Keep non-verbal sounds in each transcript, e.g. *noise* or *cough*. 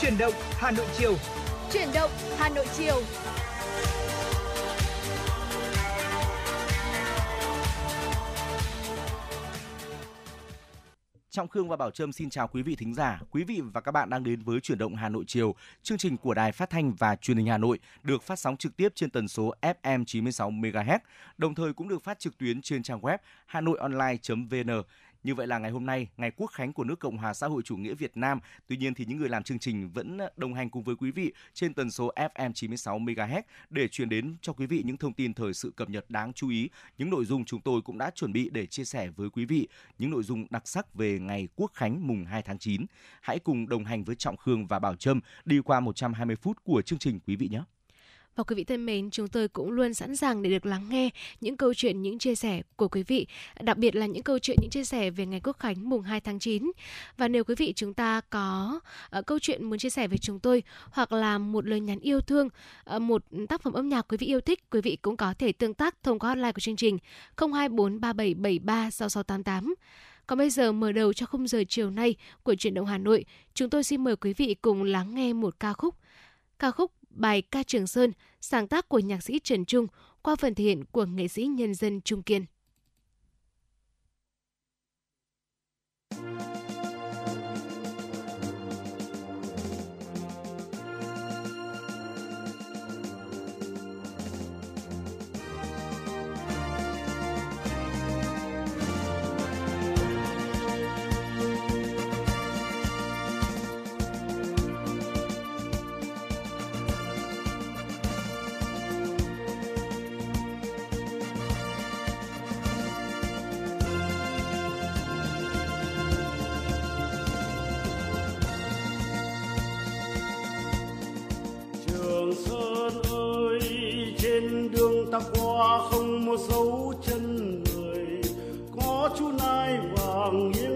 Chuyển động Hà Nội chiều. Chuyển động Hà Nội chiều. Trọng Khương và Bảo Trâm xin chào quý vị thính giả. Quý vị và các bạn đang đến với Chuyển động Hà Nội chiều, chương trình của Đài Phát thanh và Truyền hình Hà Nội được phát sóng trực tiếp trên tần số FM 96 MHz, đồng thời cũng được phát trực tuyến trên trang web hanoionline.vn. Như vậy là ngày hôm nay, ngày quốc khánh của nước Cộng hòa xã hội chủ nghĩa Việt Nam. Tuy nhiên thì những người làm chương trình vẫn đồng hành cùng với quý vị trên tần số FM 96 MHz để truyền đến cho quý vị những thông tin thời sự cập nhật đáng chú ý, những nội dung chúng tôi cũng đã chuẩn bị để chia sẻ với quý vị, những nội dung đặc sắc về ngày quốc khánh mùng 2 tháng 9. Hãy cùng đồng hành với Trọng Khương và Bảo Trâm đi qua 120 phút của chương trình quý vị nhé. Và quý vị thân mến, chúng tôi cũng luôn sẵn sàng để được lắng nghe những câu chuyện, những chia sẻ của quý vị, đặc biệt là những câu chuyện, những chia sẻ về ngày Quốc khánh mùng 2 tháng 9. Và nếu quý vị chúng ta có uh, câu chuyện muốn chia sẻ với chúng tôi hoặc là một lời nhắn yêu thương, uh, một tác phẩm âm nhạc quý vị yêu thích, quý vị cũng có thể tương tác thông qua hotline của chương trình 02437736688. Còn bây giờ mở đầu cho khung giờ chiều nay của chuyển động Hà Nội, chúng tôi xin mời quý vị cùng lắng nghe một ca khúc. Ca khúc bài ca Trường Sơn, sáng tác của nhạc sĩ Trần Trung qua phần thể hiện của nghệ sĩ nhân dân Trung Kiên. Ta qua không một dấu chân người. Có chú nai vàng nghiêng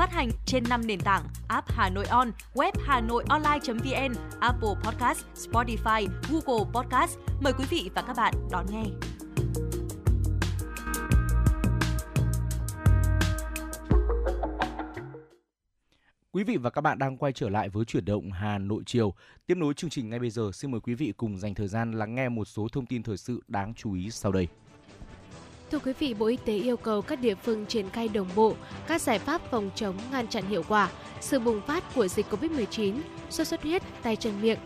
Phát hành trên 5 nền tảng app Hà Nội On, web Hà Nội Online.vn, Apple Podcast, Spotify, Google Podcast. Mời quý vị và các bạn đón nghe. Quý vị và các bạn đang quay trở lại với chuyển động Hà Nội chiều. Tiếp nối chương trình ngay bây giờ, xin mời quý vị cùng dành thời gian lắng nghe một số thông tin thời sự đáng chú ý sau đây. Thưa quý vị, Bộ Y tế yêu cầu các địa phương triển khai đồng bộ các giải pháp phòng chống ngăn chặn hiệu quả sự bùng phát của dịch COVID-19, sốt xuất huyết, tay chân miệng.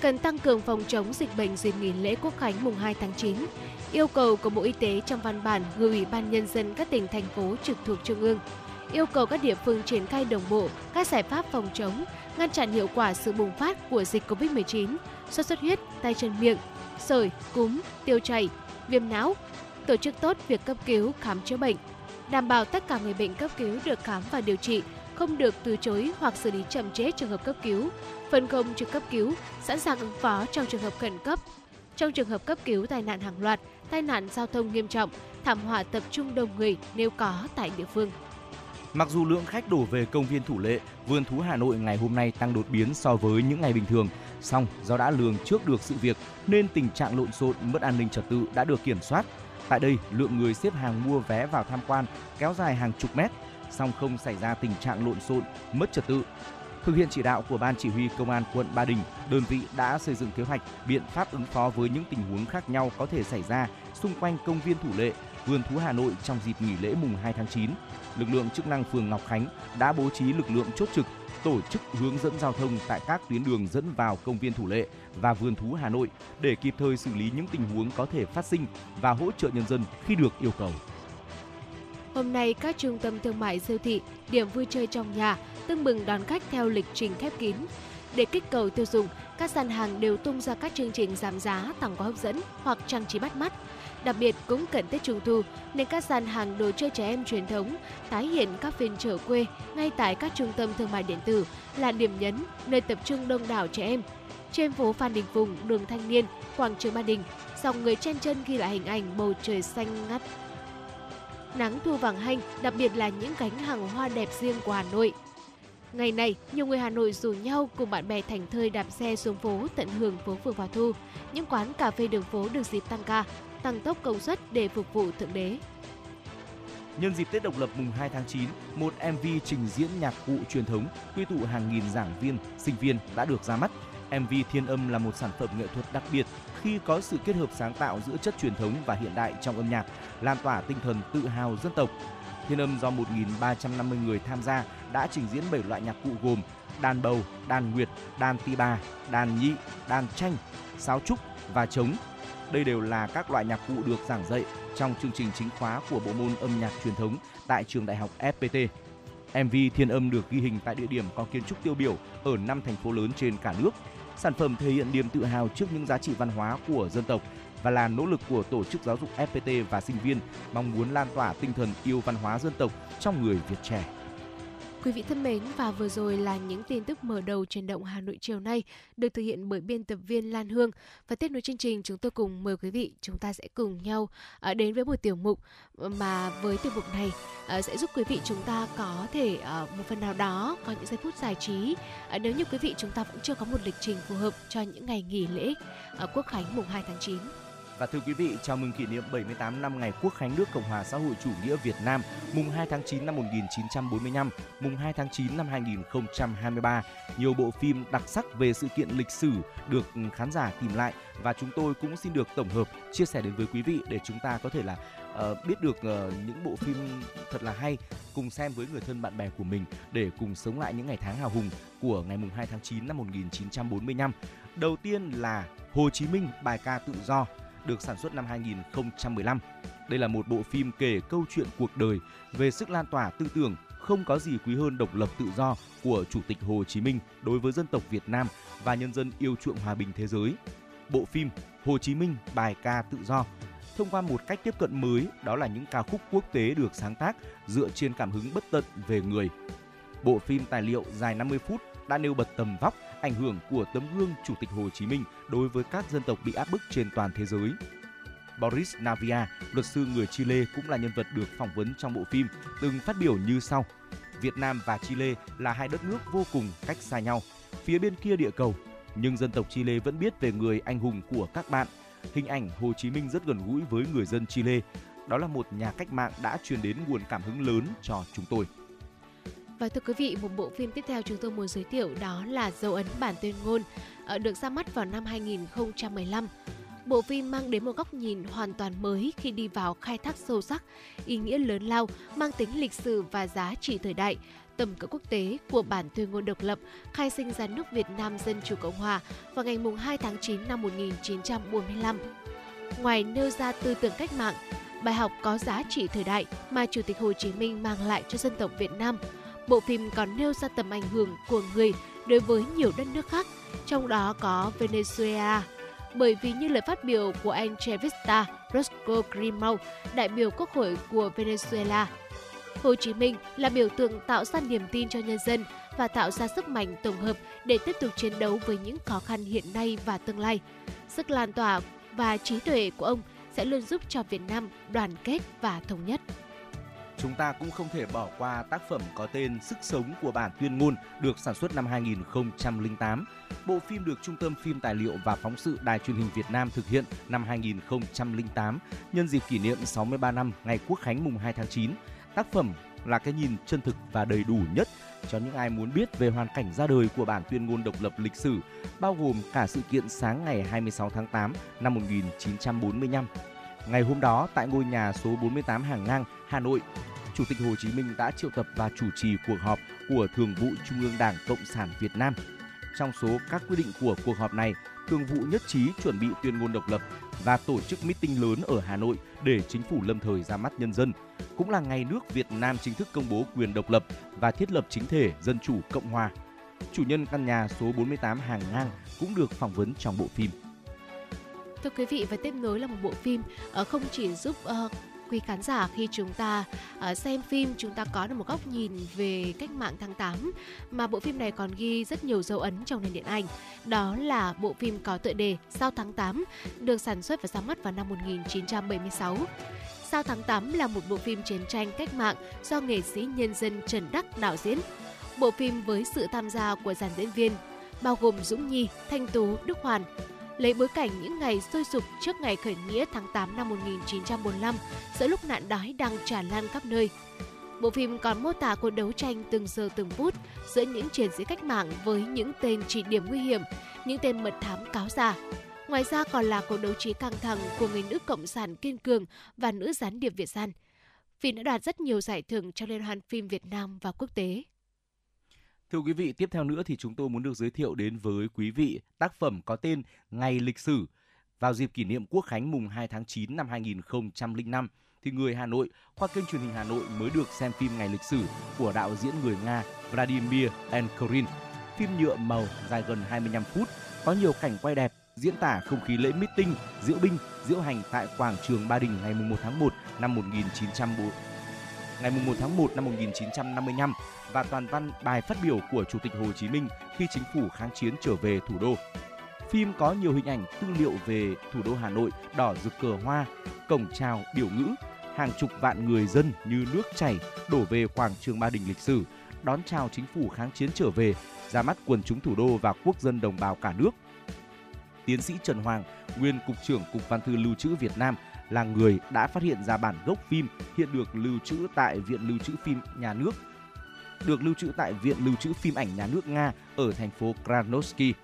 Cần tăng cường phòng chống dịch bệnh dịp nghỉ lễ Quốc khánh mùng 2 tháng 9. Yêu cầu của Bộ Y tế trong văn bản gửi Ủy ban Nhân dân các tỉnh, thành phố trực thuộc Trung ương yêu cầu các địa phương triển khai đồng bộ các giải pháp phòng chống, ngăn chặn hiệu quả sự bùng phát của dịch COVID-19, sốt xuất huyết, tay chân miệng, sởi, cúm, tiêu chảy, viêm não, tổ chức tốt việc cấp cứu, khám chữa bệnh, đảm bảo tất cả người bệnh cấp cứu được khám và điều trị, không được từ chối hoặc xử lý chậm trễ trường hợp cấp cứu, phân công trực cấp cứu, sẵn sàng ứng phó trong trường hợp khẩn cấp. Trong trường hợp cấp cứu tai nạn hàng loạt, tai nạn giao thông nghiêm trọng, thảm họa tập trung đông người nếu có tại địa phương. Mặc dù lượng khách đổ về công viên Thủ Lệ, vườn thú Hà Nội ngày hôm nay tăng đột biến so với những ngày bình thường, song do đã lường trước được sự việc nên tình trạng lộn xộn mất an ninh trật tự đã được kiểm soát. Tại đây, lượng người xếp hàng mua vé vào tham quan kéo dài hàng chục mét, song không xảy ra tình trạng lộn xộn, mất trật tự. Thực hiện chỉ đạo của Ban Chỉ huy Công an quận Ba Đình, đơn vị đã xây dựng kế hoạch, biện pháp ứng phó với những tình huống khác nhau có thể xảy ra xung quanh công viên Thủ Lệ, vườn thú Hà Nội trong dịp nghỉ lễ mùng 2 tháng 9 lực lượng chức năng phường Ngọc Khánh đã bố trí lực lượng chốt trực, tổ chức hướng dẫn giao thông tại các tuyến đường dẫn vào công viên Thủ Lệ và vườn thú Hà Nội để kịp thời xử lý những tình huống có thể phát sinh và hỗ trợ nhân dân khi được yêu cầu. Hôm nay, các trung tâm thương mại siêu thị, điểm vui chơi trong nhà tưng bừng đón khách theo lịch trình khép kín. Để kích cầu tiêu dùng, các gian hàng đều tung ra các chương trình giảm giá, tặng quà hấp dẫn hoặc trang trí bắt mắt – Đặc biệt cũng cận Tết Trung Thu nên các gian hàng đồ chơi trẻ em truyền thống tái hiện các phiên chợ quê ngay tại các trung tâm thương mại điện tử là điểm nhấn nơi tập trung đông đảo trẻ em. Trên phố Phan Đình Phùng, đường Thanh Niên, quảng trường Ba Đình, dòng người chen chân ghi lại hình ảnh bầu trời xanh ngắt. Nắng thu vàng hanh, đặc biệt là những cánh hàng hoa đẹp riêng của Hà Nội. Ngày này, nhiều người Hà Nội rủ nhau cùng bạn bè thành thơi đạp xe xuống phố tận hưởng phố phường Hòa Thu. Những quán cà phê đường phố được dịp tăng ca, tăng tốc công suất để phục vụ thượng đế. Nhân dịp Tết độc lập mùng 2 tháng 9, một MV trình diễn nhạc cụ truyền thống quy tụ hàng nghìn giảng viên, sinh viên đã được ra mắt. MV Thiên Âm là một sản phẩm nghệ thuật đặc biệt khi có sự kết hợp sáng tạo giữa chất truyền thống và hiện đại trong âm nhạc, lan tỏa tinh thần tự hào dân tộc. Thiên Âm do 1.350 người tham gia đã trình diễn 7 loại nhạc cụ gồm đàn bầu, đàn nguyệt, đàn ti bà, đàn nhị, đàn tranh, sáo trúc và trống đây đều là các loại nhạc cụ được giảng dạy trong chương trình chính khóa của bộ môn âm nhạc truyền thống tại trường đại học FPT. MV Thiên Âm được ghi hình tại địa điểm có kiến trúc tiêu biểu ở năm thành phố lớn trên cả nước. Sản phẩm thể hiện niềm tự hào trước những giá trị văn hóa của dân tộc và là nỗ lực của tổ chức giáo dục FPT và sinh viên mong muốn lan tỏa tinh thần yêu văn hóa dân tộc trong người Việt trẻ. Quý vị thân mến, và vừa rồi là những tin tức mở đầu truyền động Hà Nội chiều nay, được thực hiện bởi biên tập viên Lan Hương và tiếp nối chương trình, chúng tôi cùng mời quý vị, chúng ta sẽ cùng nhau à, đến với một tiểu mục mà với tiểu mục này à, sẽ giúp quý vị chúng ta có thể à, một phần nào đó có những giây phút giải trí nếu như quý vị chúng ta vẫn chưa có một lịch trình phù hợp cho những ngày nghỉ lễ Quốc khánh mùng 2 tháng 9. Và thưa quý vị, chào mừng kỷ niệm 78 năm ngày Quốc khánh nước Cộng hòa xã hội chủ nghĩa Việt Nam, mùng 2 tháng 9 năm 1945, mùng 2 tháng 9 năm 2023. Nhiều bộ phim đặc sắc về sự kiện lịch sử được khán giả tìm lại và chúng tôi cũng xin được tổng hợp chia sẻ đến với quý vị để chúng ta có thể là uh, biết được uh, những bộ phim thật là hay cùng xem với người thân bạn bè của mình để cùng sống lại những ngày tháng hào hùng của ngày mùng 2 tháng 9 năm 1945. Đầu tiên là Hồ Chí Minh bài ca tự do được sản xuất năm 2015. Đây là một bộ phim kể câu chuyện cuộc đời về sức lan tỏa tư tưởng không có gì quý hơn độc lập tự do của Chủ tịch Hồ Chí Minh đối với dân tộc Việt Nam và nhân dân yêu chuộng hòa bình thế giới. Bộ phim Hồ Chí Minh bài ca tự do thông qua một cách tiếp cận mới đó là những ca khúc quốc tế được sáng tác dựa trên cảm hứng bất tận về người. Bộ phim tài liệu dài 50 phút đã nêu bật tầm vóc, ảnh hưởng của tấm gương Chủ tịch Hồ Chí Minh đối với các dân tộc bị áp bức trên toàn thế giới. Boris Navia, luật sư người Chile cũng là nhân vật được phỏng vấn trong bộ phim, từng phát biểu như sau. Việt Nam và Chile là hai đất nước vô cùng cách xa nhau, phía bên kia địa cầu, nhưng dân tộc Chile vẫn biết về người anh hùng của các bạn. Hình ảnh Hồ Chí Minh rất gần gũi với người dân Chile. Đó là một nhà cách mạng đã truyền đến nguồn cảm hứng lớn cho chúng tôi. Và thưa quý vị, một bộ phim tiếp theo chúng tôi muốn giới thiệu đó là Dấu ấn bản tuyên ngôn, ờ, được ra mắt vào năm 2015. Bộ phim mang đến một góc nhìn hoàn toàn mới khi đi vào khai thác sâu sắc, ý nghĩa lớn lao, mang tính lịch sử và giá trị thời đại, tầm cỡ quốc tế của bản tuyên ngôn độc lập khai sinh ra nước Việt Nam Dân Chủ Cộng Hòa vào ngày 2 tháng 9 năm 1945. Ngoài nêu ra tư tưởng cách mạng, bài học có giá trị thời đại mà Chủ tịch Hồ Chí Minh mang lại cho dân tộc Việt Nam – bộ phim còn nêu ra tầm ảnh hưởng của người đối với nhiều đất nước khác, trong đó có Venezuela. Bởi vì như lời phát biểu của anh Chevista Rosco Grimau, đại biểu quốc hội của Venezuela, Hồ Chí Minh là biểu tượng tạo ra niềm tin cho nhân dân và tạo ra sức mạnh tổng hợp để tiếp tục chiến đấu với những khó khăn hiện nay và tương lai. Sức lan tỏa và trí tuệ của ông sẽ luôn giúp cho Việt Nam đoàn kết và thống nhất chúng ta cũng không thể bỏ qua tác phẩm có tên Sức sống của bản tuyên ngôn được sản xuất năm 2008. Bộ phim được Trung tâm Phim Tài liệu và Phóng sự Đài truyền hình Việt Nam thực hiện năm 2008 nhân dịp kỷ niệm 63 năm ngày Quốc khánh mùng 2 tháng 9. Tác phẩm là cái nhìn chân thực và đầy đủ nhất cho những ai muốn biết về hoàn cảnh ra đời của bản tuyên ngôn độc lập lịch sử, bao gồm cả sự kiện sáng ngày 26 tháng 8 năm 1945 Ngày hôm đó, tại ngôi nhà số 48 Hàng Ngang, Hà Nội, Chủ tịch Hồ Chí Minh đã triệu tập và chủ trì cuộc họp của Thường vụ Trung ương Đảng Cộng sản Việt Nam. Trong số các quyết định của cuộc họp này, Thường vụ nhất trí chuẩn bị tuyên ngôn độc lập và tổ chức meeting lớn ở Hà Nội để chính phủ lâm thời ra mắt nhân dân. Cũng là ngày nước Việt Nam chính thức công bố quyền độc lập và thiết lập chính thể Dân chủ Cộng hòa. Chủ nhân căn nhà số 48 Hàng Ngang cũng được phỏng vấn trong bộ phim. Thưa quý vị và tiếp nối là một bộ phim ờ, không chỉ giúp ờ, quý khán giả khi chúng ta uh, xem phim chúng ta có được một góc nhìn về cách mạng tháng 8 mà bộ phim này còn ghi rất nhiều dấu ấn trong nền điện ảnh. Đó là bộ phim có tựa đề Sao tháng 8 được sản xuất và ra mắt vào năm 1976. Sao tháng 8 là một bộ phim chiến tranh cách mạng do nghệ sĩ nhân dân Trần Đắc đạo diễn. Bộ phim với sự tham gia của dàn diễn viên bao gồm Dũng Nhi, Thanh Tú, Đức Hoàn, lấy bối cảnh những ngày sôi sục trước ngày khởi nghĩa tháng 8 năm 1945, giữa lúc nạn đói đang tràn lan khắp nơi. Bộ phim còn mô tả cuộc đấu tranh từng giờ từng phút giữa những chiến sĩ cách mạng với những tên chỉ điểm nguy hiểm, những tên mật thám cáo già. Ngoài ra còn là cuộc đấu trí căng thẳng của người nữ cộng sản kiên cường và nữ gián điệp Việt Gian. Phim đã đoạt rất nhiều giải thưởng cho Liên hoan phim Việt Nam và quốc tế. Thưa quý vị, tiếp theo nữa thì chúng tôi muốn được giới thiệu đến với quý vị tác phẩm có tên Ngày lịch sử. Vào dịp kỷ niệm Quốc khánh mùng 2 tháng 9 năm 2005, thì người Hà Nội qua kênh truyền hình Hà Nội mới được xem phim Ngày lịch sử của đạo diễn người Nga Vladimir Enkorin. Phim nhựa màu dài gần 25 phút, có nhiều cảnh quay đẹp, diễn tả không khí lễ meeting, diễu binh, diễu hành tại quảng trường Ba Đình ngày 1 tháng 1 năm 1940 ngày 1 tháng 1 năm 1955 và toàn văn bài phát biểu của Chủ tịch Hồ Chí Minh khi chính phủ kháng chiến trở về thủ đô. Phim có nhiều hình ảnh tư liệu về thủ đô Hà Nội đỏ rực cờ hoa, cổng chào biểu ngữ, hàng chục vạn người dân như nước chảy đổ về quảng trường Ba Đình lịch sử, đón chào chính phủ kháng chiến trở về, ra mắt quần chúng thủ đô và quốc dân đồng bào cả nước. tiến sĩ Trần Hoàng, nguyên cục trưởng Cục Văn thư Lưu trữ Việt Nam là người đã phát hiện ra bản gốc phim hiện được lưu trữ tại Viện Lưu trữ phim Nhà nước được lưu trữ tại Viện Lưu trữ phim ảnh nhà nước Nga ở thành phố Kranovsky.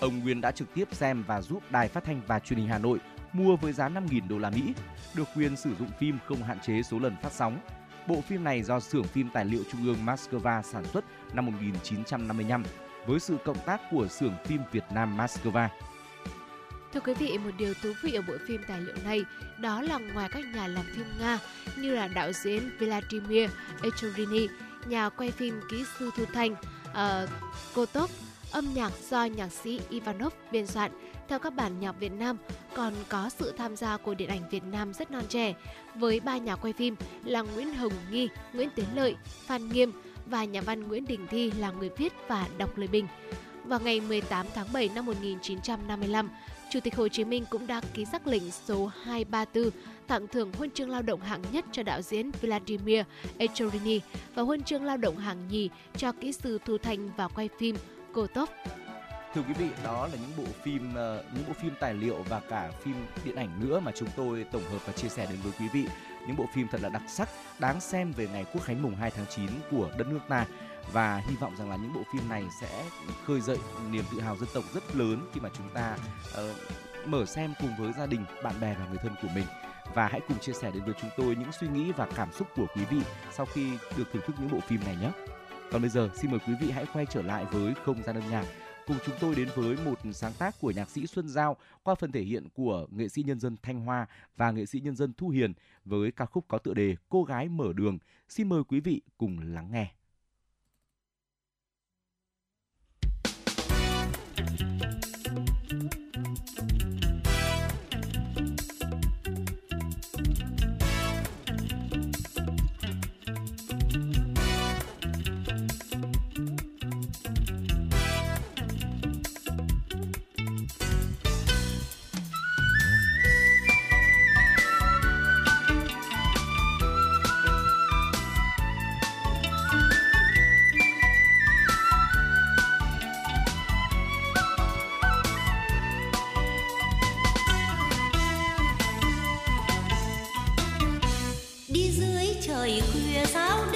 Ông Nguyên đã trực tiếp xem và giúp Đài Phát thanh và Truyền hình Hà Nội mua với giá 5.000 đô la Mỹ, được quyền sử dụng phim không hạn chế số lần phát sóng. Bộ phim này do xưởng phim tài liệu Trung ương Moscow sản xuất năm 1955 với sự cộng tác của xưởng phim Việt Nam Moscow. Thưa quý vị, một điều thú vị ở bộ phim tài liệu này đó là ngoài các nhà làm phim Nga như là đạo diễn Vladimir Echorini, nhà quay phim kỹ sư thu thanh ờ, uh, Kotov, âm nhạc do nhạc sĩ Ivanov biên soạn theo các bản nhạc Việt Nam còn có sự tham gia của điện ảnh Việt Nam rất non trẻ với ba nhà quay phim là Nguyễn Hồng Nghi, Nguyễn Tiến Lợi, Phan Nghiêm và nhà văn Nguyễn Đình Thi là người viết và đọc lời bình. Vào ngày 18 tháng 7 năm 1955, Chủ tịch Hồ Chí Minh cũng đã ký sắc lệnh số 234 tặng thưởng huân chương lao động hạng nhất cho đạo diễn Vladimir Echorini và huân chương lao động hạng nhì cho kỹ sư thu thanh và quay phim Kotov. Thưa quý vị, đó là những bộ phim ờ, những bộ phim tài liệu và cả phim điện ảnh nữa mà chúng tôi tổng hợp và chia sẻ đến với quý vị. Những bộ phim thật là đặc sắc, đáng xem về ngày Quốc khánh mùng 2 tháng 9 của đất nước ta và hy vọng rằng là những bộ phim này sẽ khơi dậy niềm tự hào dân tộc rất lớn khi mà chúng ta uh, mở xem cùng với gia đình, bạn bè và người thân của mình và hãy cùng chia sẻ đến với chúng tôi những suy nghĩ và cảm xúc của quý vị sau khi được thưởng thức những bộ phim này nhé. Còn bây giờ xin mời quý vị hãy quay trở lại với không gian âm nhạc cùng chúng tôi đến với một sáng tác của nhạc sĩ Xuân Giao qua phần thể hiện của nghệ sĩ nhân dân Thanh Hoa và nghệ sĩ nhân dân Thu Hiền với ca khúc có tựa đề Cô gái mở đường. Xin mời quý vị cùng lắng nghe. 瞧，伊干啥呢？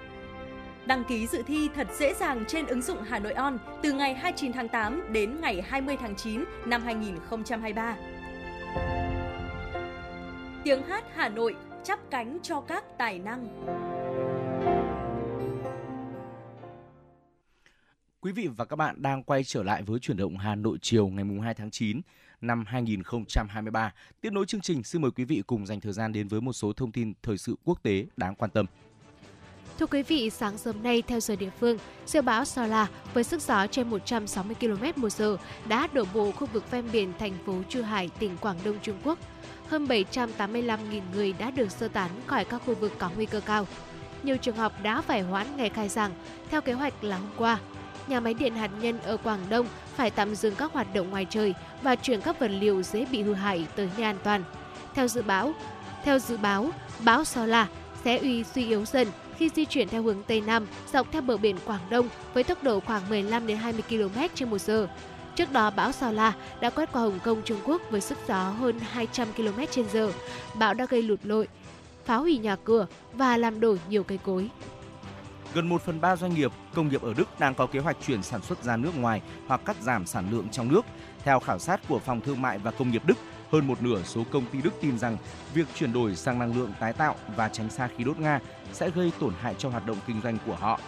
Đăng ký dự thi thật dễ dàng trên ứng dụng Hà Nội On từ ngày 29 tháng 8 đến ngày 20 tháng 9 năm 2023. Tiếng hát Hà Nội chắp cánh cho các tài năng. Quý vị và các bạn đang quay trở lại với chuyển động Hà Nội chiều ngày 2 tháng 9 năm 2023. Tiếp nối chương trình, xin mời quý vị cùng dành thời gian đến với một số thông tin thời sự quốc tế đáng quan tâm. Thưa quý vị, sáng sớm nay theo giờ địa phương, siêu bão Sola với sức gió trên 160 km một giờ đã đổ bộ khu vực ven biển thành phố Chu Hải, tỉnh Quảng Đông Trung Quốc. Hơn 785.000 người đã được sơ tán khỏi các khu vực có nguy cơ cao. Nhiều trường học đã phải hoãn ngày khai giảng theo kế hoạch là hôm qua. Nhà máy điện hạt nhân ở Quảng Đông phải tạm dừng các hoạt động ngoài trời và chuyển các vật liệu dễ bị hư hại tới nơi an toàn. Theo dự báo, theo dự báo, bão Sola sẽ uy suy yếu dần khi di chuyển theo hướng Tây Nam dọc theo bờ biển Quảng Đông với tốc độ khoảng 15 đến 20 km trên một giờ. Trước đó, bão Sao La đã quét qua Hồng Kông, Trung Quốc với sức gió hơn 200 km trên giờ. Bão đã gây lụt lội, phá hủy nhà cửa và làm đổ nhiều cây cối. Gần 1 phần 3 doanh nghiệp, công nghiệp ở Đức đang có kế hoạch chuyển sản xuất ra nước ngoài hoặc cắt giảm sản lượng trong nước. Theo khảo sát của Phòng Thương mại và Công nghiệp Đức, hơn một nửa số công ty Đức tin rằng việc chuyển đổi sang năng lượng tái tạo và tránh xa khí đốt Nga sẽ gây tổn hại cho hoạt động kinh doanh của họ.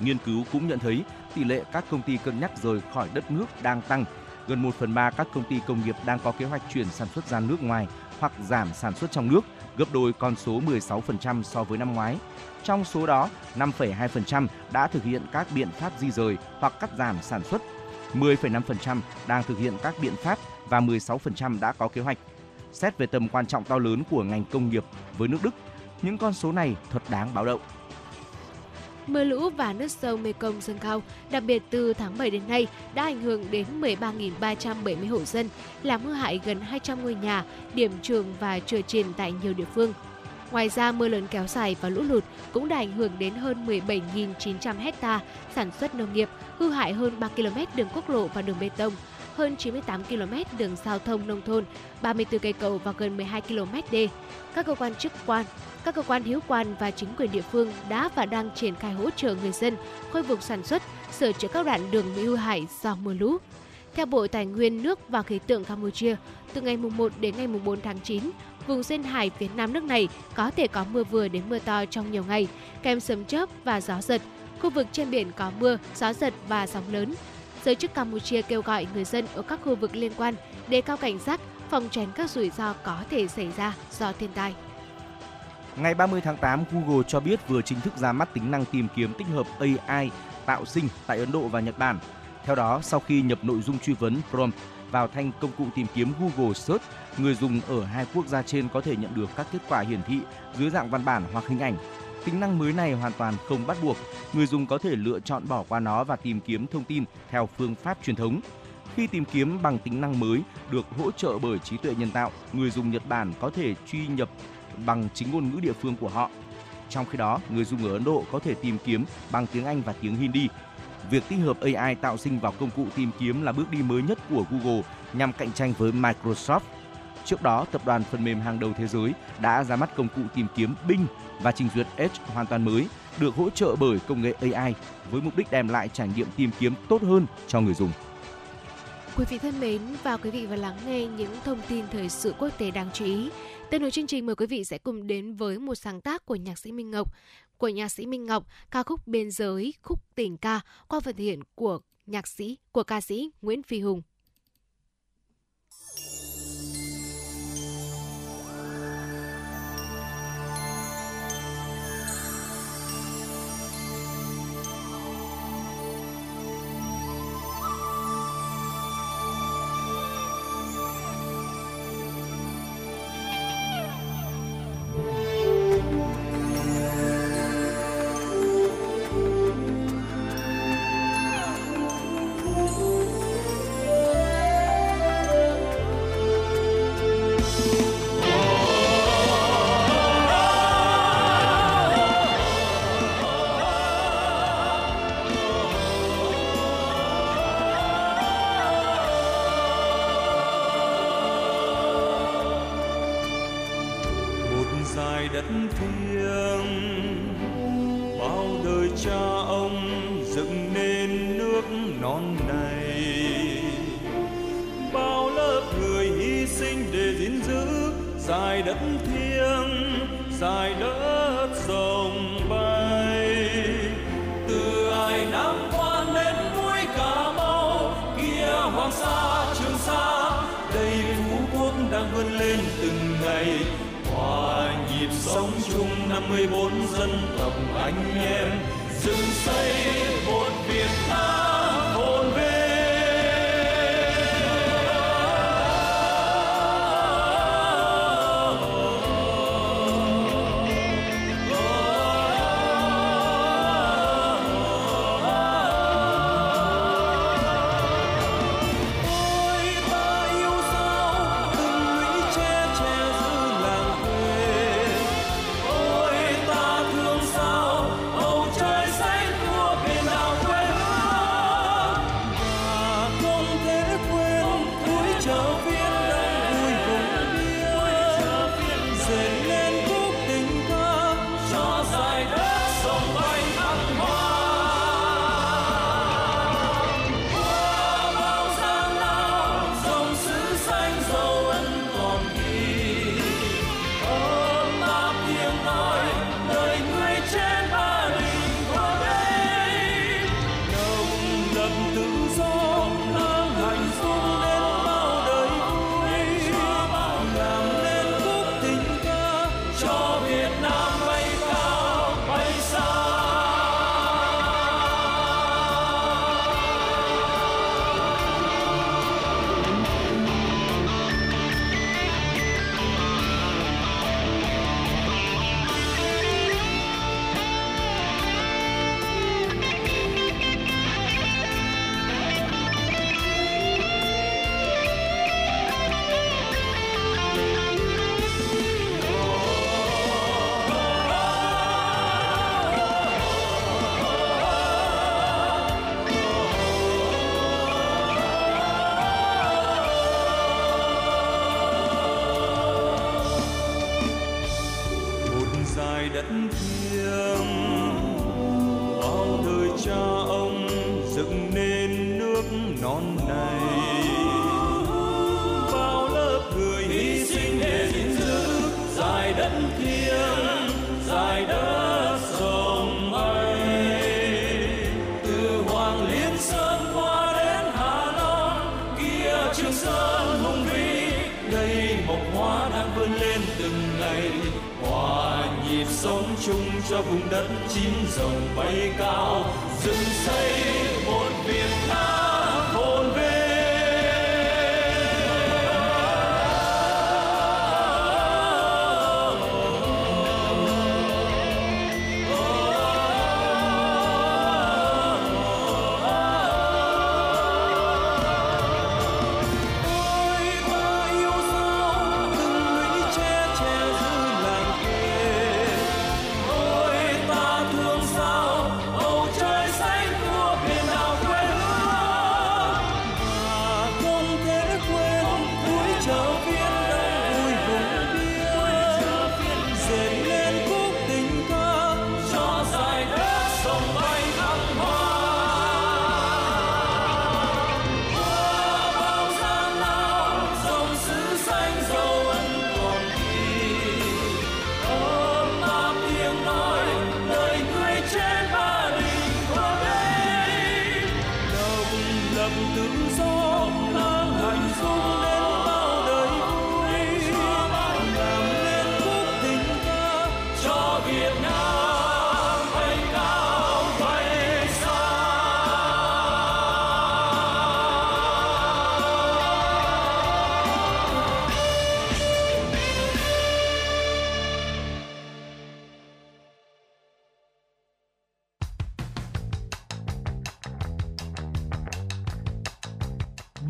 Nghiên cứu cũng nhận thấy tỷ lệ các công ty cân nhắc rời khỏi đất nước đang tăng. Gần 1 phần 3 các công ty công nghiệp đang có kế hoạch chuyển sản xuất ra nước ngoài hoặc giảm sản xuất trong nước, gấp đôi con số 16% so với năm ngoái. Trong số đó, 5,2% đã thực hiện các biện pháp di rời hoặc cắt giảm sản xuất, 10,5% đang thực hiện các biện pháp và 16% đã có kế hoạch. Xét về tầm quan trọng to lớn của ngành công nghiệp với nước Đức, những con số này thật đáng báo động. Mưa lũ và nước sâu Mekong dâng cao, đặc biệt từ tháng 7 đến nay đã ảnh hưởng đến 13.370 hộ dân, làm hư hại gần 200 ngôi nhà, điểm trường và chùa chiền tại nhiều địa phương. Ngoài ra, mưa lớn kéo dài và lũ lụt cũng đã ảnh hưởng đến hơn 17.900 hecta sản xuất nông nghiệp, hư hại hơn 3 km đường quốc lộ và đường bê tông, hơn 98 km đường giao thông nông thôn, 34 cây cầu và gần 12 km đê. Các cơ quan chức quan, các cơ quan hữu quan và chính quyền địa phương đã và đang triển khai hỗ trợ người dân khôi phục sản xuất, sửa chữa các đoạn đường bị hư hại do mưa lũ. Theo Bộ Tài nguyên nước và Khí tượng Campuchia, từ ngày 1 đến ngày 4 tháng 9, vùng duyên hải phía nam nước này có thể có mưa vừa đến mưa to trong nhiều ngày, kèm sấm chớp và gió giật. Khu vực trên biển có mưa, gió giật và sóng lớn, Giới chức Campuchia kêu gọi người dân ở các khu vực liên quan đề cao cảnh giác, phòng tránh các rủi ro có thể xảy ra do thiên tai. Ngày 30 tháng 8, Google cho biết vừa chính thức ra mắt tính năng tìm kiếm tích hợp AI tạo sinh tại Ấn Độ và Nhật Bản. Theo đó, sau khi nhập nội dung truy vấn prompt vào thanh công cụ tìm kiếm Google Search, người dùng ở hai quốc gia trên có thể nhận được các kết quả hiển thị dưới dạng văn bản hoặc hình ảnh Tính năng mới này hoàn toàn không bắt buộc, người dùng có thể lựa chọn bỏ qua nó và tìm kiếm thông tin theo phương pháp truyền thống. Khi tìm kiếm bằng tính năng mới được hỗ trợ bởi trí tuệ nhân tạo, người dùng Nhật Bản có thể truy nhập bằng chính ngôn ngữ địa phương của họ. Trong khi đó, người dùng ở Ấn Độ có thể tìm kiếm bằng tiếng Anh và tiếng Hindi. Việc tích hợp AI tạo sinh vào công cụ tìm kiếm là bước đi mới nhất của Google nhằm cạnh tranh với Microsoft. Trước đó, tập đoàn phần mềm hàng đầu thế giới đã ra mắt công cụ tìm kiếm Bing và trình duyệt Edge hoàn toàn mới, được hỗ trợ bởi công nghệ AI với mục đích đem lại trải nghiệm tìm kiếm tốt hơn cho người dùng. Quý vị thân mến, và quý vị vừa lắng nghe những thông tin thời sự quốc tế đáng chú ý. Tiếp nối chương trình mời quý vị sẽ cùng đến với một sáng tác của nhạc sĩ Minh Ngọc. Của nhạc sĩ Minh Ngọc, ca khúc Biên giới, khúc tình ca qua phần hiện của nhạc sĩ, của ca sĩ Nguyễn Phi Hùng.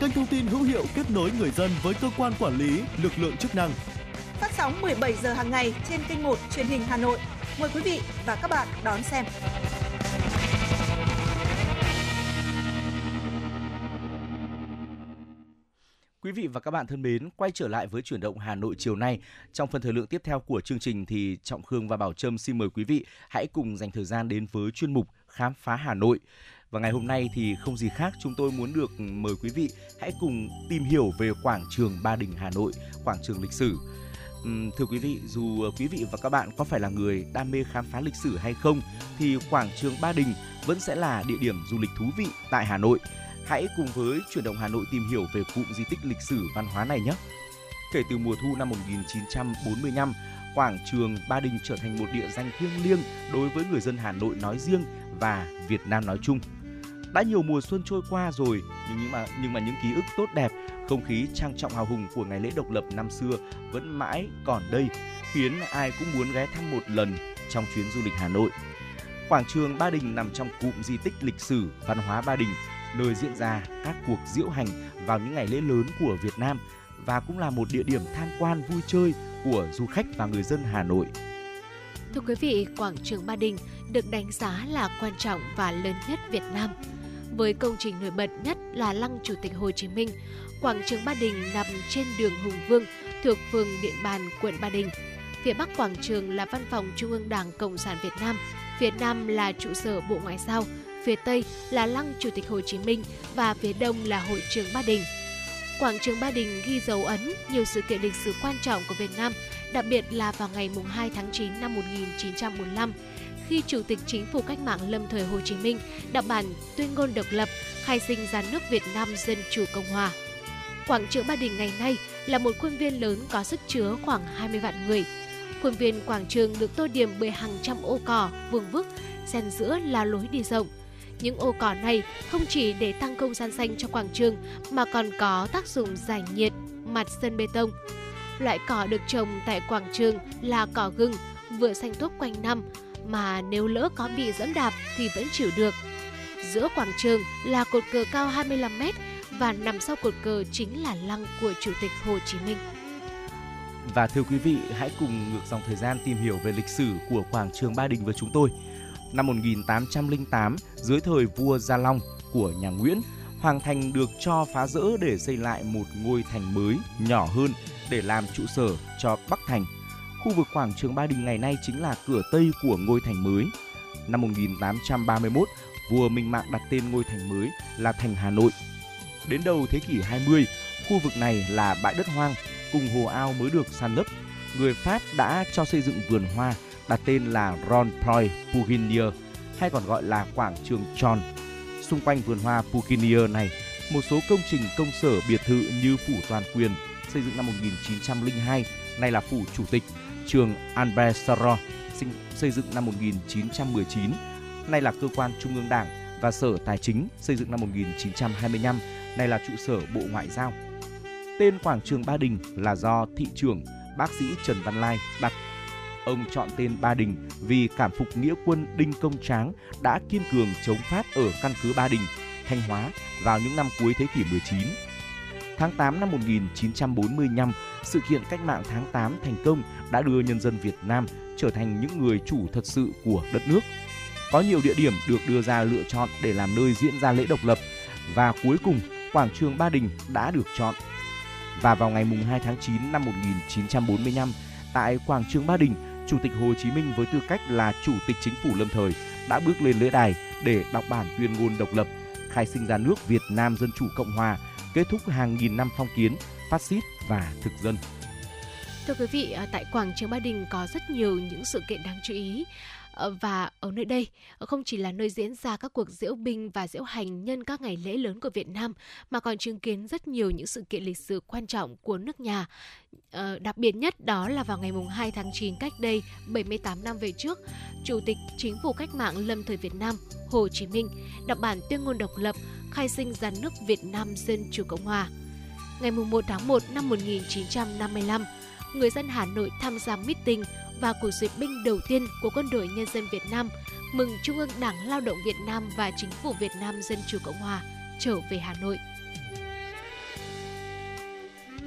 kênh thông tin hữu hiệu kết nối người dân với cơ quan quản lý, lực lượng chức năng. Phát sóng 17 giờ hàng ngày trên kênh 1 truyền hình Hà Nội. Mời quý vị và các bạn đón xem. Quý vị và các bạn thân mến, quay trở lại với chuyển động Hà Nội chiều nay. Trong phần thời lượng tiếp theo của chương trình thì Trọng Khương và Bảo Trâm xin mời quý vị hãy cùng dành thời gian đến với chuyên mục Khám phá Hà Nội. Và ngày hôm nay thì không gì khác, chúng tôi muốn được mời quý vị hãy cùng tìm hiểu về quảng trường Ba Đình Hà Nội, quảng trường lịch sử. Thưa quý vị, dù quý vị và các bạn có phải là người đam mê khám phá lịch sử hay không, thì quảng trường Ba Đình vẫn sẽ là địa điểm du lịch thú vị tại Hà Nội. Hãy cùng với chuyển động Hà Nội tìm hiểu về cụm di tích lịch sử văn hóa này nhé. Kể từ mùa thu năm 1945, quảng trường Ba Đình trở thành một địa danh thiêng liêng đối với người dân Hà Nội nói riêng và Việt Nam nói chung. Đã nhiều mùa xuân trôi qua rồi, nhưng mà nhưng mà những ký ức tốt đẹp, không khí trang trọng hào hùng của ngày lễ độc lập năm xưa vẫn mãi còn đây, khiến ai cũng muốn ghé thăm một lần trong chuyến du lịch Hà Nội. Quảng trường Ba Đình nằm trong cụm di tích lịch sử văn hóa Ba Đình, nơi diễn ra các cuộc diễu hành vào những ngày lễ lớn của Việt Nam và cũng là một địa điểm tham quan vui chơi của du khách và người dân Hà Nội. Thưa quý vị, quảng trường Ba Đình được đánh giá là quan trọng và lớn nhất Việt Nam. Với công trình nổi bật nhất là Lăng Chủ tịch Hồ Chí Minh, quảng trường Ba Đình nằm trên đường Hùng Vương thuộc phường Điện Bàn, quận Ba Đình. Phía bắc quảng trường là văn phòng Trung ương Đảng Cộng sản Việt Nam, phía nam là trụ sở Bộ Ngoại giao, phía tây là Lăng Chủ tịch Hồ Chí Minh và phía đông là Hội trường Ba Đình. Quảng trường Ba Đình ghi dấu ấn nhiều sự kiện lịch sử quan trọng của Việt Nam, đặc biệt là vào ngày 2 tháng 9 năm 1945, khi Chủ tịch Chính phủ Cách mạng lâm thời Hồ Chí Minh đọc bản tuyên ngôn độc lập khai sinh ra nước Việt Nam Dân Chủ Cộng Hòa. Quảng trường Ba Đình ngày nay là một khuôn viên lớn có sức chứa khoảng 20 vạn người. Khuôn viên quảng trường được tô điểm bởi hàng trăm ô cỏ, vương vức, xen giữa là lối đi rộng. Những ô cỏ này không chỉ để tăng không gian xanh cho quảng trường mà còn có tác dụng giải nhiệt mặt sân bê tông. Loại cỏ được trồng tại quảng trường là cỏ gừng, vừa xanh tốt quanh năm, mà nếu lỡ có bị dẫm đạp thì vẫn chịu được. Giữa quảng trường là cột cờ cao 25 mét và nằm sau cột cờ chính là lăng của Chủ tịch Hồ Chí Minh. Và thưa quý vị, hãy cùng ngược dòng thời gian tìm hiểu về lịch sử của quảng trường Ba Đình với chúng tôi. Năm 1808, dưới thời vua Gia Long của nhà Nguyễn, Hoàng Thành được cho phá rỡ để xây lại một ngôi thành mới nhỏ hơn để làm trụ sở cho Bắc Thành khu vực quảng trường Ba Đình ngày nay chính là cửa Tây của ngôi thành mới. Năm 1831, vua Minh Mạng đặt tên ngôi thành mới là thành Hà Nội. Đến đầu thế kỷ 20, khu vực này là bãi đất hoang cùng hồ ao mới được san lấp. Người Pháp đã cho xây dựng vườn hoa đặt tên là Ron Proy Puginier hay còn gọi là quảng trường tròn. Xung quanh vườn hoa Puginier này, một số công trình công sở biệt thự như phủ toàn quyền xây dựng năm 1902, nay là phủ chủ tịch trường Albert Sarro, xây dựng năm 1919, nay là cơ quan trung ương đảng và sở tài chính xây dựng năm 1925, nay là trụ sở Bộ Ngoại giao. Tên quảng trường Ba Đình là do thị trưởng bác sĩ Trần Văn Lai đặt. Ông chọn tên Ba Đình vì cảm phục nghĩa quân Đinh Công Tráng đã kiên cường chống Pháp ở căn cứ Ba Đình, Thanh Hóa vào những năm cuối thế kỷ 19 Tháng 8 năm 1945, sự kiện cách mạng tháng 8 thành công đã đưa nhân dân Việt Nam trở thành những người chủ thật sự của đất nước. Có nhiều địa điểm được đưa ra lựa chọn để làm nơi diễn ra lễ độc lập và cuối cùng quảng trường Ba Đình đã được chọn. Và vào ngày 2 tháng 9 năm 1945, tại quảng trường Ba Đình, Chủ tịch Hồ Chí Minh với tư cách là Chủ tịch Chính phủ lâm thời đã bước lên lễ đài để đọc bản tuyên ngôn độc lập, khai sinh ra nước Việt Nam Dân Chủ Cộng Hòa kết thúc hàng nghìn năm phong kiến, phát xít và thực dân. Thưa quý vị, à, tại quảng trường Ba Đình có rất nhiều những sự kiện đáng chú ý. Ờ, và ở nơi đây ờ, không chỉ là nơi diễn ra các cuộc diễu binh và diễu hành nhân các ngày lễ lớn của Việt Nam mà còn chứng kiến rất nhiều những sự kiện lịch sử quan trọng của nước nhà. Ờ, đặc biệt nhất đó là vào ngày 2 tháng 9 cách đây 78 năm về trước, Chủ tịch Chính phủ Cách mạng Lâm thời Việt Nam Hồ Chí Minh đọc bản tuyên ngôn độc lập khai sinh ra nước Việt Nam Dân Chủ Cộng Hòa. Ngày 1 tháng 1 năm 1955, người dân Hà Nội tham gia meeting và cuộc duyệt binh đầu tiên của Quân đội Nhân dân Việt Nam mừng Trung ương Đảng Lao động Việt Nam và Chính phủ Việt Nam Dân Chủ Cộng Hòa trở về Hà Nội.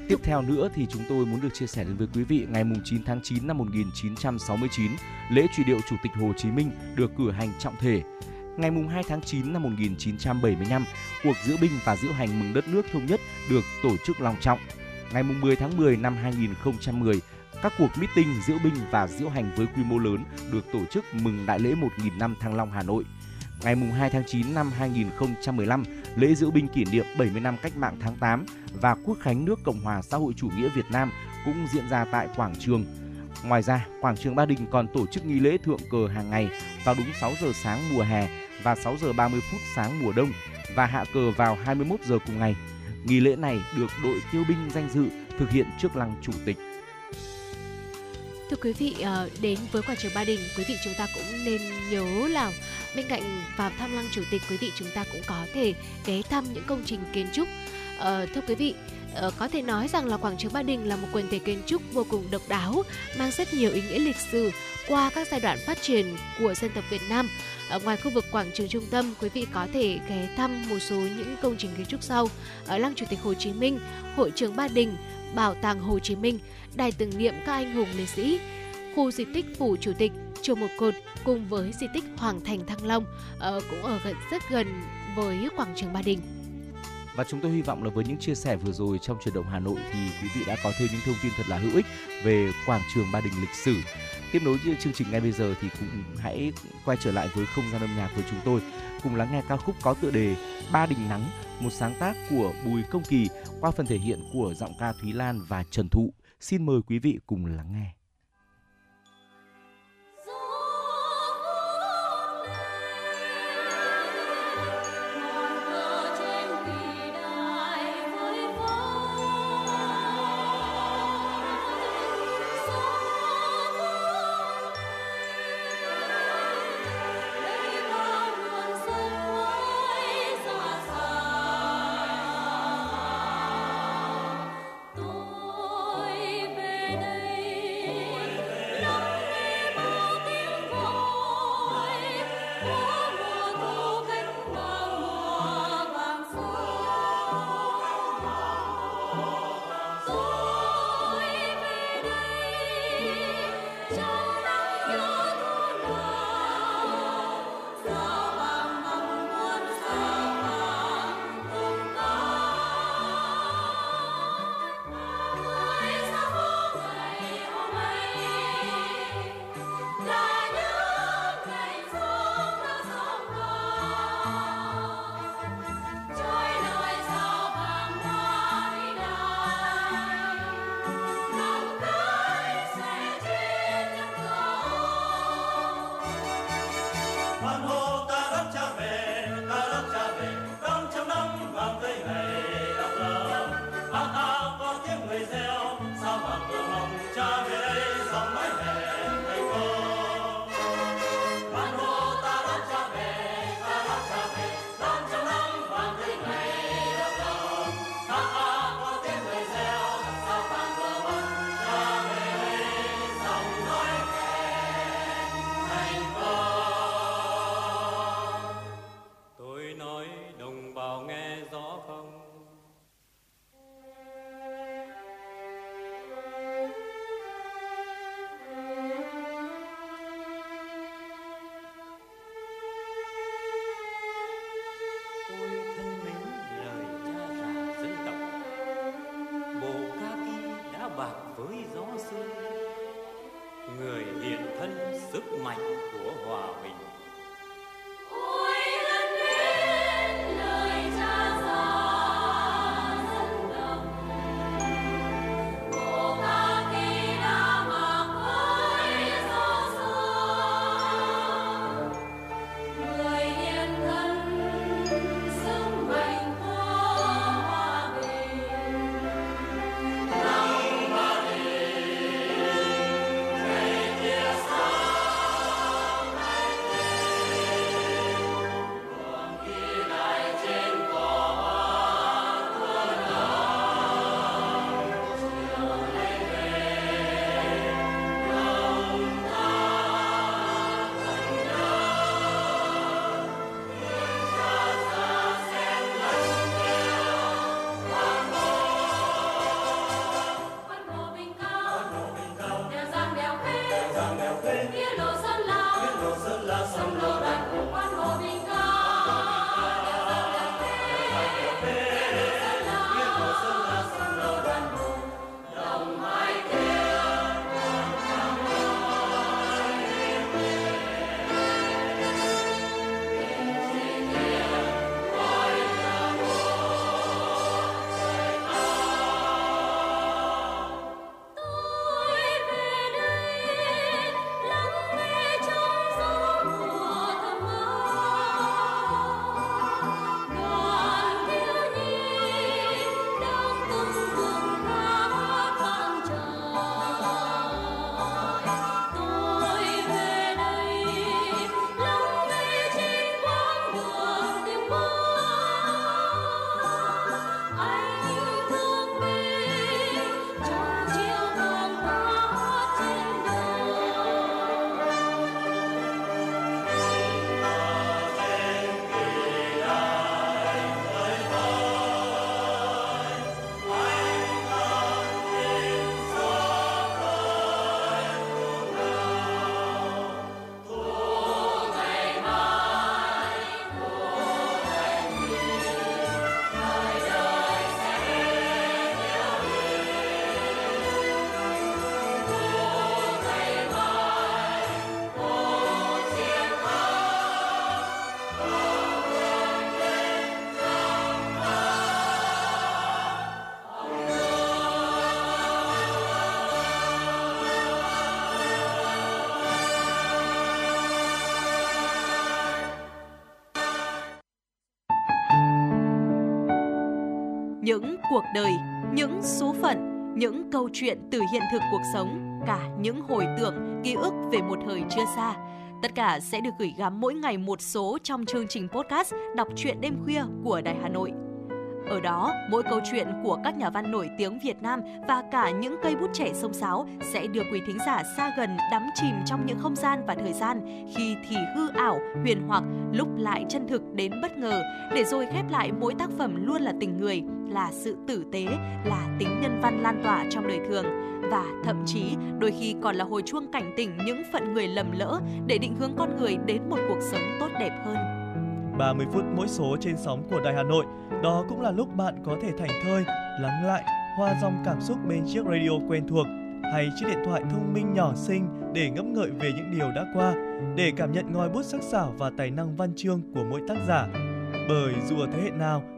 Tiếp theo nữa thì chúng tôi muốn được chia sẻ đến với quý vị ngày 9 tháng 9 năm 1969, lễ truy điệu Chủ tịch Hồ Chí Minh được cử hành trọng thể. Ngày 2 tháng 9 năm 1975, cuộc diễu binh và diễu hành mừng đất nước thống nhất được tổ chức long trọng. Ngày 10 tháng 10 năm 2010, các cuộc meeting, diễu binh và diễu hành với quy mô lớn được tổ chức mừng đại lễ 1.000 năm Thăng Long Hà Nội. Ngày 2 tháng 9 năm 2015, lễ diễu binh kỷ niệm 70 năm cách mạng tháng 8 và quốc khánh nước Cộng hòa xã hội chủ nghĩa Việt Nam cũng diễn ra tại quảng trường. Ngoài ra, quảng trường Ba Đình còn tổ chức nghi lễ thượng cờ hàng ngày vào đúng 6 giờ sáng mùa hè và 6 giờ 30 phút sáng mùa đông và hạ cờ vào 21 giờ cùng ngày. Nghi lễ này được đội tiêu binh danh dự thực hiện trước lăng chủ tịch. Thưa quý vị, ờ, đến với quảng trường Ba Đình, quý vị chúng ta cũng nên nhớ là bên cạnh vào thăm lăng chủ tịch, quý vị chúng ta cũng có thể ghé thăm những công trình kiến trúc. Ờ, thưa quý vị, ờ, có thể nói rằng là quảng trường Ba Đình là một quần thể kiến trúc vô cùng độc đáo, mang rất nhiều ý nghĩa lịch sử qua các giai đoạn phát triển của dân tộc Việt Nam. Ở ngoài khu vực quảng trường trung tâm, quý vị có thể ghé thăm một số những công trình kiến trúc sau: ở lăng Chủ tịch Hồ Chí Minh, hội trường Ba Đình, bảo tàng Hồ Chí Minh, đài tưởng niệm các anh hùng liệt sĩ, khu di tích phủ chủ tịch, chùa một cột cùng với di tích Hoàng Thành Thăng Long uh, cũng ở gần rất gần với quảng trường Ba Đình. Và chúng tôi hy vọng là với những chia sẻ vừa rồi trong chuyển động Hà Nội thì quý vị đã có thêm những thông tin thật là hữu ích về quảng trường Ba Đình lịch sử. Tiếp nối chương trình ngay bây giờ thì cũng hãy quay trở lại với không gian âm nhạc của chúng tôi, cùng lắng nghe ca khúc có tựa đề Ba Đình Nắng, một sáng tác của Bùi Công Kỳ qua phần thể hiện của giọng ca Thúy Lan và Trần Thụ. Xin mời quý vị cùng lắng nghe. Những cuộc đời, những số phận, những câu chuyện từ hiện thực cuộc sống, cả những hồi tưởng, ký ức về một thời chưa xa. Tất cả sẽ được gửi gắm mỗi ngày một số trong chương trình podcast Đọc truyện đêm khuya của Đài Hà Nội. Ở đó, mỗi câu chuyện của các nhà văn nổi tiếng Việt Nam và cả những cây bút trẻ sông sáo sẽ đưa quý thính giả xa gần đắm chìm trong những không gian và thời gian khi thì hư ảo, huyền hoặc, lúc lại chân thực đến bất ngờ, để rồi khép lại mỗi tác phẩm luôn là tình người, là sự tử tế, là tính nhân văn lan tỏa trong đời thường và thậm chí đôi khi còn là hồi chuông cảnh tỉnh những phận người lầm lỡ để định hướng con người đến một cuộc sống tốt đẹp hơn. 30 phút mỗi số trên sóng của Đài Hà Nội. Đó cũng là lúc bạn có thể thành thơi, lắng lại, hoa dòng cảm xúc bên chiếc radio quen thuộc hay chiếc điện thoại thông minh nhỏ xinh để ngẫm ngợi về những điều đã qua, để cảm nhận ngòi bút sắc sảo và tài năng văn chương của mỗi tác giả. Bởi dù ở thế hệ nào,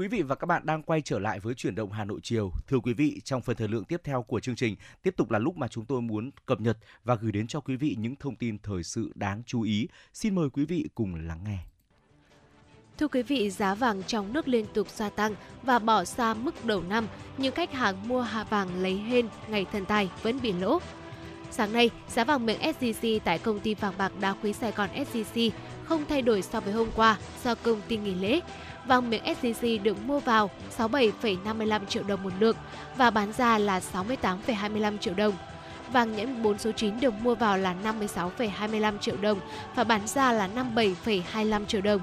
Quý vị và các bạn đang quay trở lại với chuyển động Hà Nội chiều. Thưa quý vị, trong phần thời lượng tiếp theo của chương trình, tiếp tục là lúc mà chúng tôi muốn cập nhật và gửi đến cho quý vị những thông tin thời sự đáng chú ý. Xin mời quý vị cùng lắng nghe. Thưa quý vị, giá vàng trong nước liên tục gia tăng và bỏ xa mức đầu năm, nhưng khách hàng mua hạ vàng lấy hên ngày thần tài vẫn bị lỗ. Sáng nay, giá vàng miếng SJC tại công ty vàng bạc đá quý Sài Gòn SJC không thay đổi so với hôm qua do công ty nghỉ lễ. Vàng miếng SJC được mua vào 67,55 triệu đồng một lượng và bán ra là 68,25 triệu đồng. Vàng nhẫn 4 số 9 được mua vào là 56,25 triệu đồng và bán ra là 57,25 triệu đồng.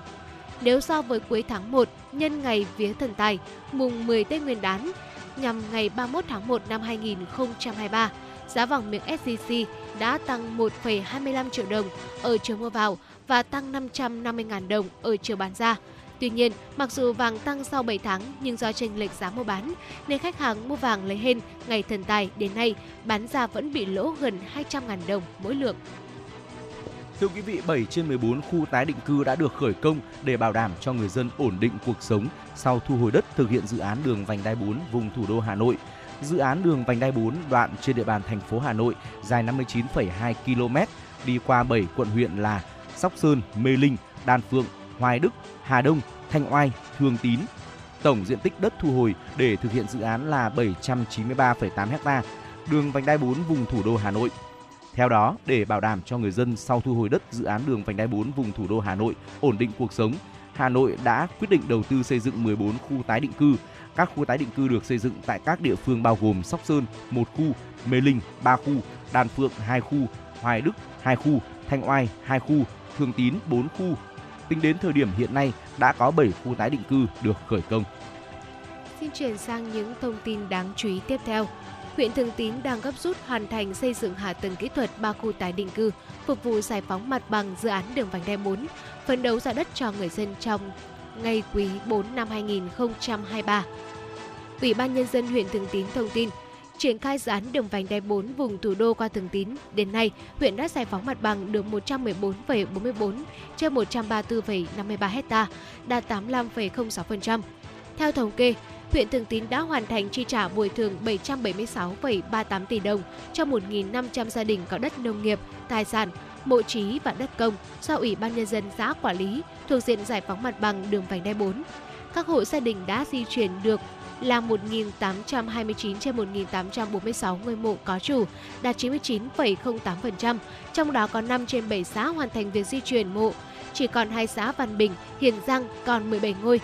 Nếu so với cuối tháng 1 nhân ngày vía thần tài mùng 10 Tết Nguyên đán nhằm ngày 31 tháng 1 năm 2023, giá vàng miếng SJC đã tăng 1,25 triệu đồng ở chiều mua vào và tăng 550.000 đồng ở chiều bán ra. Tuy nhiên, mặc dù vàng tăng sau 7 tháng nhưng do chênh lệch giá mua bán nên khách hàng mua vàng lấy hên ngày thần tài đến nay bán ra vẫn bị lỗ gần 200.000 đồng mỗi lượng. Thưa quý vị, 7 trên 14 khu tái định cư đã được khởi công để bảo đảm cho người dân ổn định cuộc sống sau thu hồi đất thực hiện dự án đường vành đai 4 vùng thủ đô Hà Nội. Dự án đường vành đai 4 đoạn trên địa bàn thành phố Hà Nội dài 59,2 km đi qua 7 quận huyện là Sóc Sơn, Mê Linh, Đan Phượng, Hoài Đức, Hà Đông, Thanh Oai, Thường Tín. Tổng diện tích đất thu hồi để thực hiện dự án là 793,8 ha, đường vành đai 4 vùng thủ đô Hà Nội. Theo đó, để bảo đảm cho người dân sau thu hồi đất dự án đường vành đai 4 vùng thủ đô Hà Nội ổn định cuộc sống, Hà Nội đã quyết định đầu tư xây dựng 14 khu tái định cư. Các khu tái định cư được xây dựng tại các địa phương bao gồm Sóc Sơn, một khu, Mê Linh, ba khu, Đan Phượng, hai khu, Hoài Đức, hai khu, Thanh Oai, hai khu, Thường Tín, 4 khu. Tính đến thời điểm hiện nay, đã có 7 khu tái định cư được khởi công. Xin chuyển sang những thông tin đáng chú ý tiếp theo. Huyện Thường Tín đang gấp rút hoàn thành xây dựng hạ tầng kỹ thuật 3 khu tái định cư, phục vụ giải phóng mặt bằng dự án đường vành đai 4, phấn đấu ra đất cho người dân trong ngày quý 4 năm 2023. Ủy ban Nhân dân huyện Thường Tín thông tin, triển khai dự án đường vành đai 4 vùng thủ đô qua Thường Tín. Đến nay, huyện đã giải phóng mặt bằng được 114,44 trên 134,53 hecta, đạt 85,06%. Theo thống kê, huyện Thường Tín đã hoàn thành chi trả bồi thường 776,38 tỷ đồng cho 1.500 gia đình có đất nông nghiệp, tài sản, mộ trí và đất công do Ủy ban Nhân dân xã quản lý thuộc diện giải phóng mặt bằng đường vành đai 4. Các hộ gia đình đã di chuyển được là 1.829 trên 1.846 ngôi mộ có chủ, đạt 99,08%, trong đó có 5 trên 7 xã hoàn thành việc di chuyển mộ, chỉ còn hai xã Văn Bình, Hiền Giang còn 17 ngôi.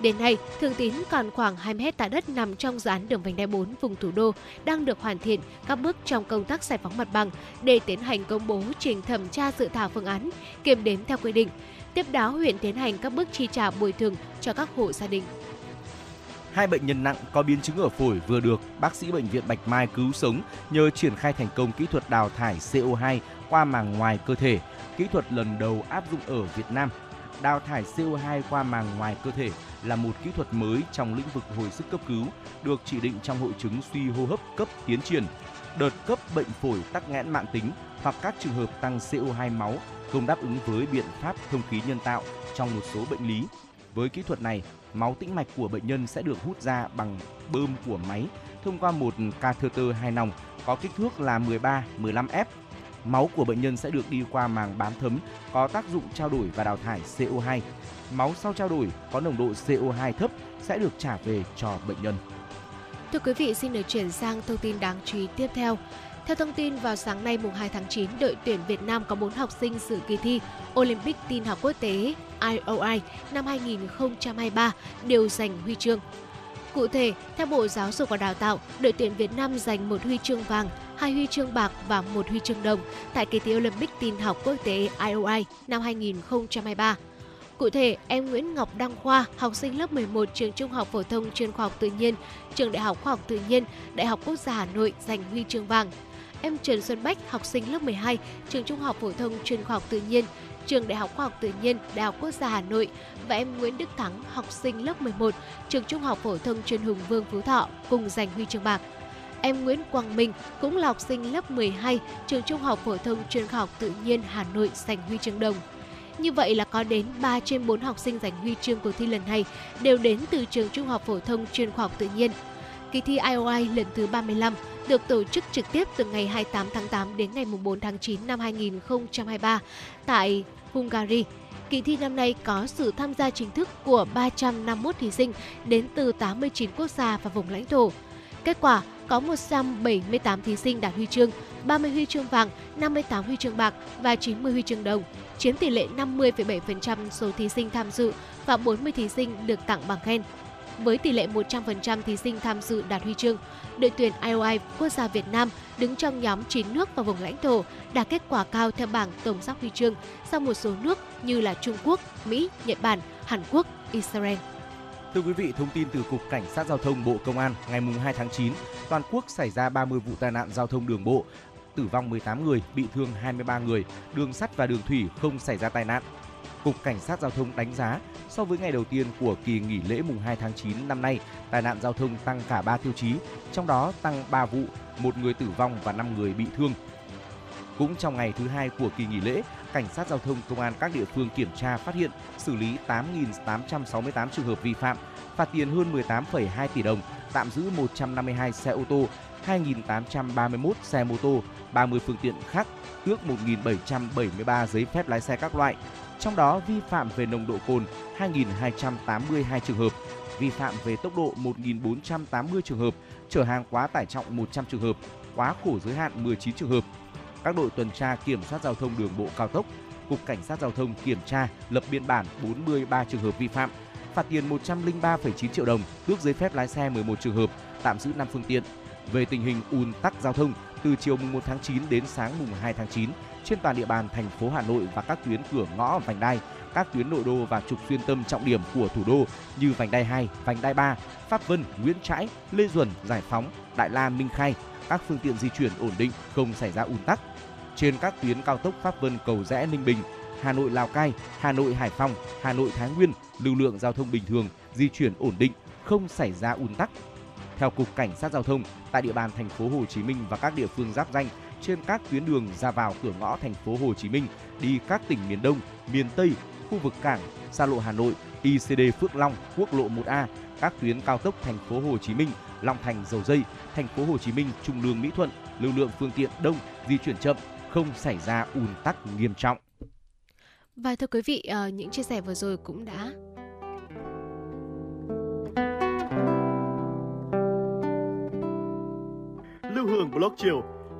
Đến nay, Thường Tín còn khoảng 20 hecta đất nằm trong dự án đường vành đai 4 vùng thủ đô đang được hoàn thiện các bước trong công tác giải phóng mặt bằng để tiến hành công bố trình thẩm tra dự thảo phương án, kiểm đếm theo quy định. Tiếp đó, huyện tiến hành các bước chi trả bồi thường cho các hộ gia đình. Hai bệnh nhân nặng có biến chứng ở phổi vừa được bác sĩ bệnh viện Bạch Mai cứu sống nhờ triển khai thành công kỹ thuật đào thải CO2 qua màng ngoài cơ thể, kỹ thuật lần đầu áp dụng ở Việt Nam. Đào thải CO2 qua màng ngoài cơ thể là một kỹ thuật mới trong lĩnh vực hồi sức cấp cứu, được chỉ định trong hội chứng suy hô hấp cấp tiến triển, đợt cấp bệnh phổi tắc nghẽn mạng tính hoặc các trường hợp tăng CO2 máu không đáp ứng với biện pháp thông khí nhân tạo trong một số bệnh lý. Với kỹ thuật này, máu tĩnh mạch của bệnh nhân sẽ được hút ra bằng bơm của máy thông qua một catheter hai nòng có kích thước là 13-15 f. Máu của bệnh nhân sẽ được đi qua màng bám thấm có tác dụng trao đổi và đào thải CO2. Máu sau trao đổi có nồng độ CO2 thấp sẽ được trả về cho bệnh nhân. Thưa quý vị, xin được chuyển sang thông tin đáng chú ý tiếp theo. Theo thông tin vào sáng nay mùng 2 tháng 9, đội tuyển Việt Nam có 4 học sinh dự kỳ thi Olympic tin học quốc tế IOI năm 2023 đều giành huy chương. Cụ thể, theo Bộ Giáo dục và Đào tạo, đội tuyển Việt Nam giành một huy chương vàng, hai huy chương bạc và một huy chương đồng tại kỳ thi Olympic tin học quốc tế IOI năm 2023. Cụ thể, em Nguyễn Ngọc Đăng Khoa, học sinh lớp 11 trường Trung học phổ thông chuyên khoa học tự nhiên, trường Đại học Khoa học Tự nhiên, Đại học Quốc gia Hà Nội giành huy chương vàng. Em Trần Xuân Bách, học sinh lớp 12, trường Trung học phổ thông chuyên khoa học tự nhiên, trường Đại học Khoa học Tự nhiên, Đại học Quốc gia Hà Nội và em Nguyễn Đức Thắng, học sinh lớp 11, trường Trung học phổ thông chuyên Hùng Vương Phú Thọ cùng giành huy chương bạc. Em Nguyễn Quang Minh cũng là học sinh lớp 12, trường Trung học phổ thông chuyên khoa học tự nhiên Hà Nội giành huy chương đồng. Như vậy là có đến 3 trên 4 học sinh giành huy chương cuộc thi lần này đều đến từ trường Trung học phổ thông chuyên khoa học tự nhiên. Kỳ thi IOI lần thứ 35 được tổ chức trực tiếp từ ngày 28 tháng 8 đến ngày 4 tháng 9 năm 2023 tại Hungary. Kỳ thi năm nay có sự tham gia chính thức của 351 thí sinh đến từ 89 quốc gia và vùng lãnh thổ. Kết quả có 178 thí sinh đạt huy chương, 30 huy chương vàng, 58 huy chương bạc và 90 huy chương đồng, chiếm tỷ lệ 50,7% số thí sinh tham dự và 40 thí sinh được tặng bằng khen. Với tỷ lệ 100% thí sinh tham dự đạt huy chương, đội tuyển IOI quốc gia Việt Nam đứng trong nhóm 9 nước và vùng lãnh thổ đạt kết quả cao theo bảng tổng sắp huy chương sau một số nước như là Trung Quốc, Mỹ, Nhật Bản, Hàn Quốc, Israel. Thưa quý vị, thông tin từ Cục Cảnh sát Giao thông Bộ Công an ngày 2 tháng 9, toàn quốc xảy ra 30 vụ tai nạn giao thông đường bộ, tử vong 18 người, bị thương 23 người, đường sắt và đường thủy không xảy ra tai nạn. Cục Cảnh sát Giao thông đánh giá, so với ngày đầu tiên của kỳ nghỉ lễ mùng 2 tháng 9 năm nay, tai nạn giao thông tăng cả 3 tiêu chí, trong đó tăng 3 vụ, một người tử vong và 5 người bị thương. Cũng trong ngày thứ hai của kỳ nghỉ lễ, Cảnh sát Giao thông Công an các địa phương kiểm tra phát hiện, xử lý 8.868 trường hợp vi phạm, phạt tiền hơn 18,2 tỷ đồng, tạm giữ 152 xe ô tô, 2.831 xe mô tô, 30 phương tiện khác, tước 1.773 giấy phép lái xe các loại. Trong đó vi phạm về nồng độ cồn 2.282 trường hợp, vi phạm về tốc độ 1.480 trường hợp, chở hàng quá tải trọng 100 trường hợp, quá khổ giới hạn 19 trường hợp. Các đội tuần tra kiểm soát giao thông đường bộ cao tốc, Cục Cảnh sát Giao thông kiểm tra, lập biên bản 43 trường hợp vi phạm, phạt tiền 103,9 triệu đồng, tước giấy phép lái xe 11 trường hợp, tạm giữ 5 phương tiện. Về tình hình ùn tắc giao thông từ chiều mùng 1 tháng 9 đến sáng mùng 2 tháng 9 trên toàn địa bàn thành phố Hà Nội và các tuyến cửa ngõ vành đai, các tuyến nội đô và trục xuyên tâm trọng điểm của thủ đô như vành đai 2, vành đai 3, Pháp Vân, Nguyễn Trãi, Lê Duẩn, Giải Phóng, Đại La, Minh Khai, các phương tiện di chuyển ổn định, không xảy ra ùn tắc. Trên các tuyến cao tốc Pháp Vân Cầu Rẽ Ninh Bình, Hà Nội Lào Cai, Hà Nội Hải Phòng, Hà Nội Thái Nguyên, lưu lượng giao thông bình thường, di chuyển ổn định, không xảy ra ùn tắc. Theo Cục Cảnh sát Giao thông, tại địa bàn thành phố Hồ Chí Minh và các địa phương giáp danh, trên các tuyến đường ra vào cửa ngõ thành phố Hồ Chí Minh đi các tỉnh miền Đông, miền Tây, khu vực cảng, xa lộ Hà Nội, ICD Phước Long, quốc lộ 1A, các tuyến cao tốc thành phố Hồ Chí Minh, Long Thành Dầu Dây, thành phố Hồ Chí Minh Trung Lương Mỹ Thuận, lưu lượng phương tiện đông, di chuyển chậm, không xảy ra ùn tắc nghiêm trọng. Và thưa quý vị, uh, những chia sẻ vừa rồi cũng đã Lưu Hương Blog chiều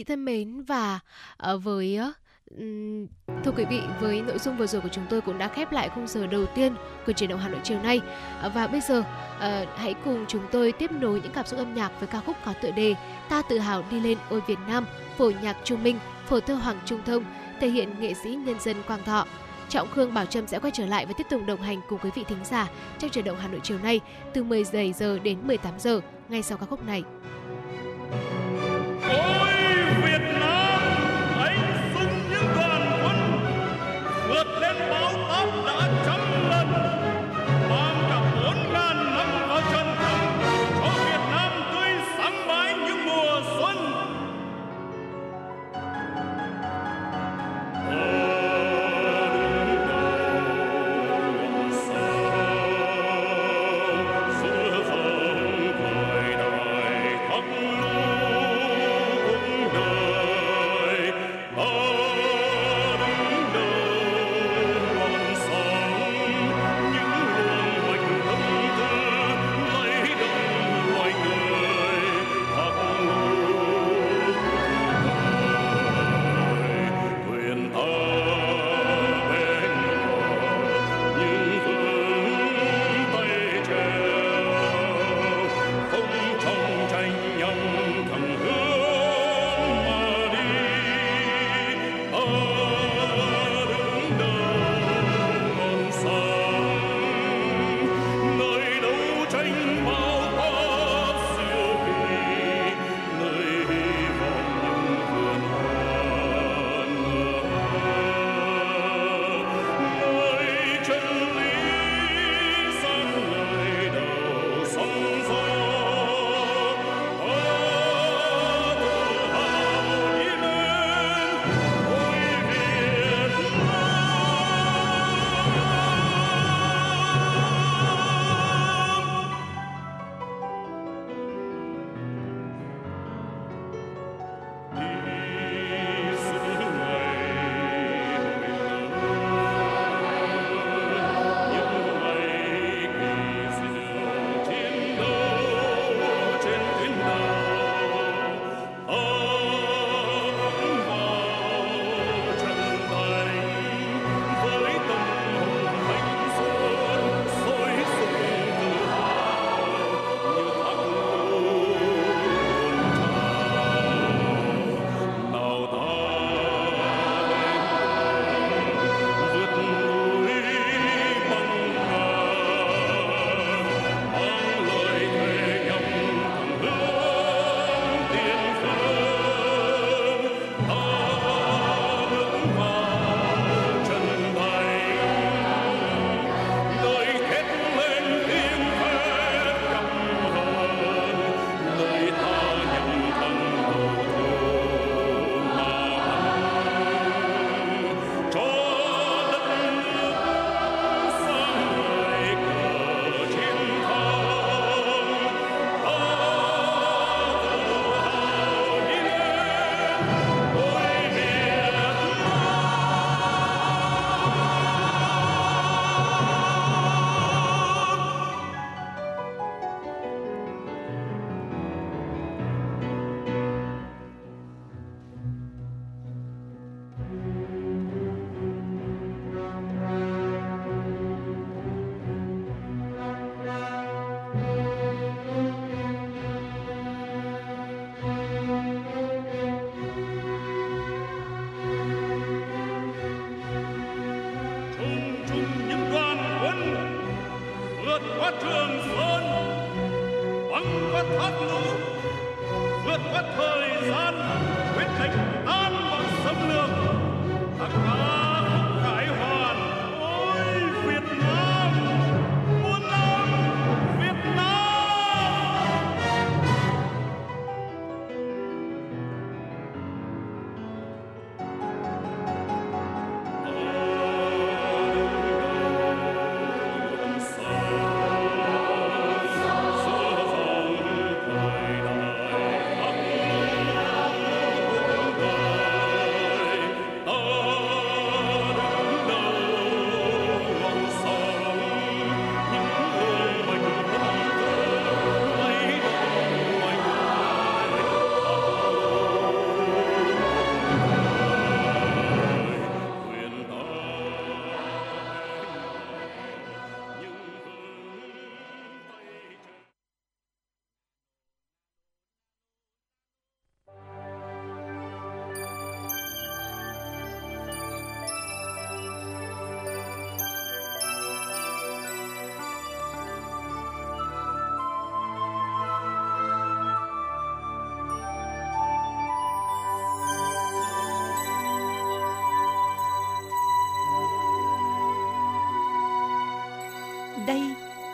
Vị thân mến và uh, với uh, Thưa quý vị, với nội dung vừa rồi của chúng tôi cũng đã khép lại khung giờ đầu tiên của truyền động Hà Nội chiều nay. Ờ, và bây giờ, ờ, hãy cùng chúng tôi tiếp nối những cảm xúc âm nhạc với ca khúc có tựa đề Ta tự hào đi lên ôi Việt Nam, phổ nhạc Trung Minh, phổ thơ Hoàng Trung Thông, thể hiện nghệ sĩ nhân dân Quang Thọ. Trọng Khương Bảo Trâm sẽ quay trở lại và tiếp tục đồng hành cùng quý vị thính giả trong truyền động Hà Nội chiều nay từ 10 giờ đến 18 giờ ngay sau ca khúc này.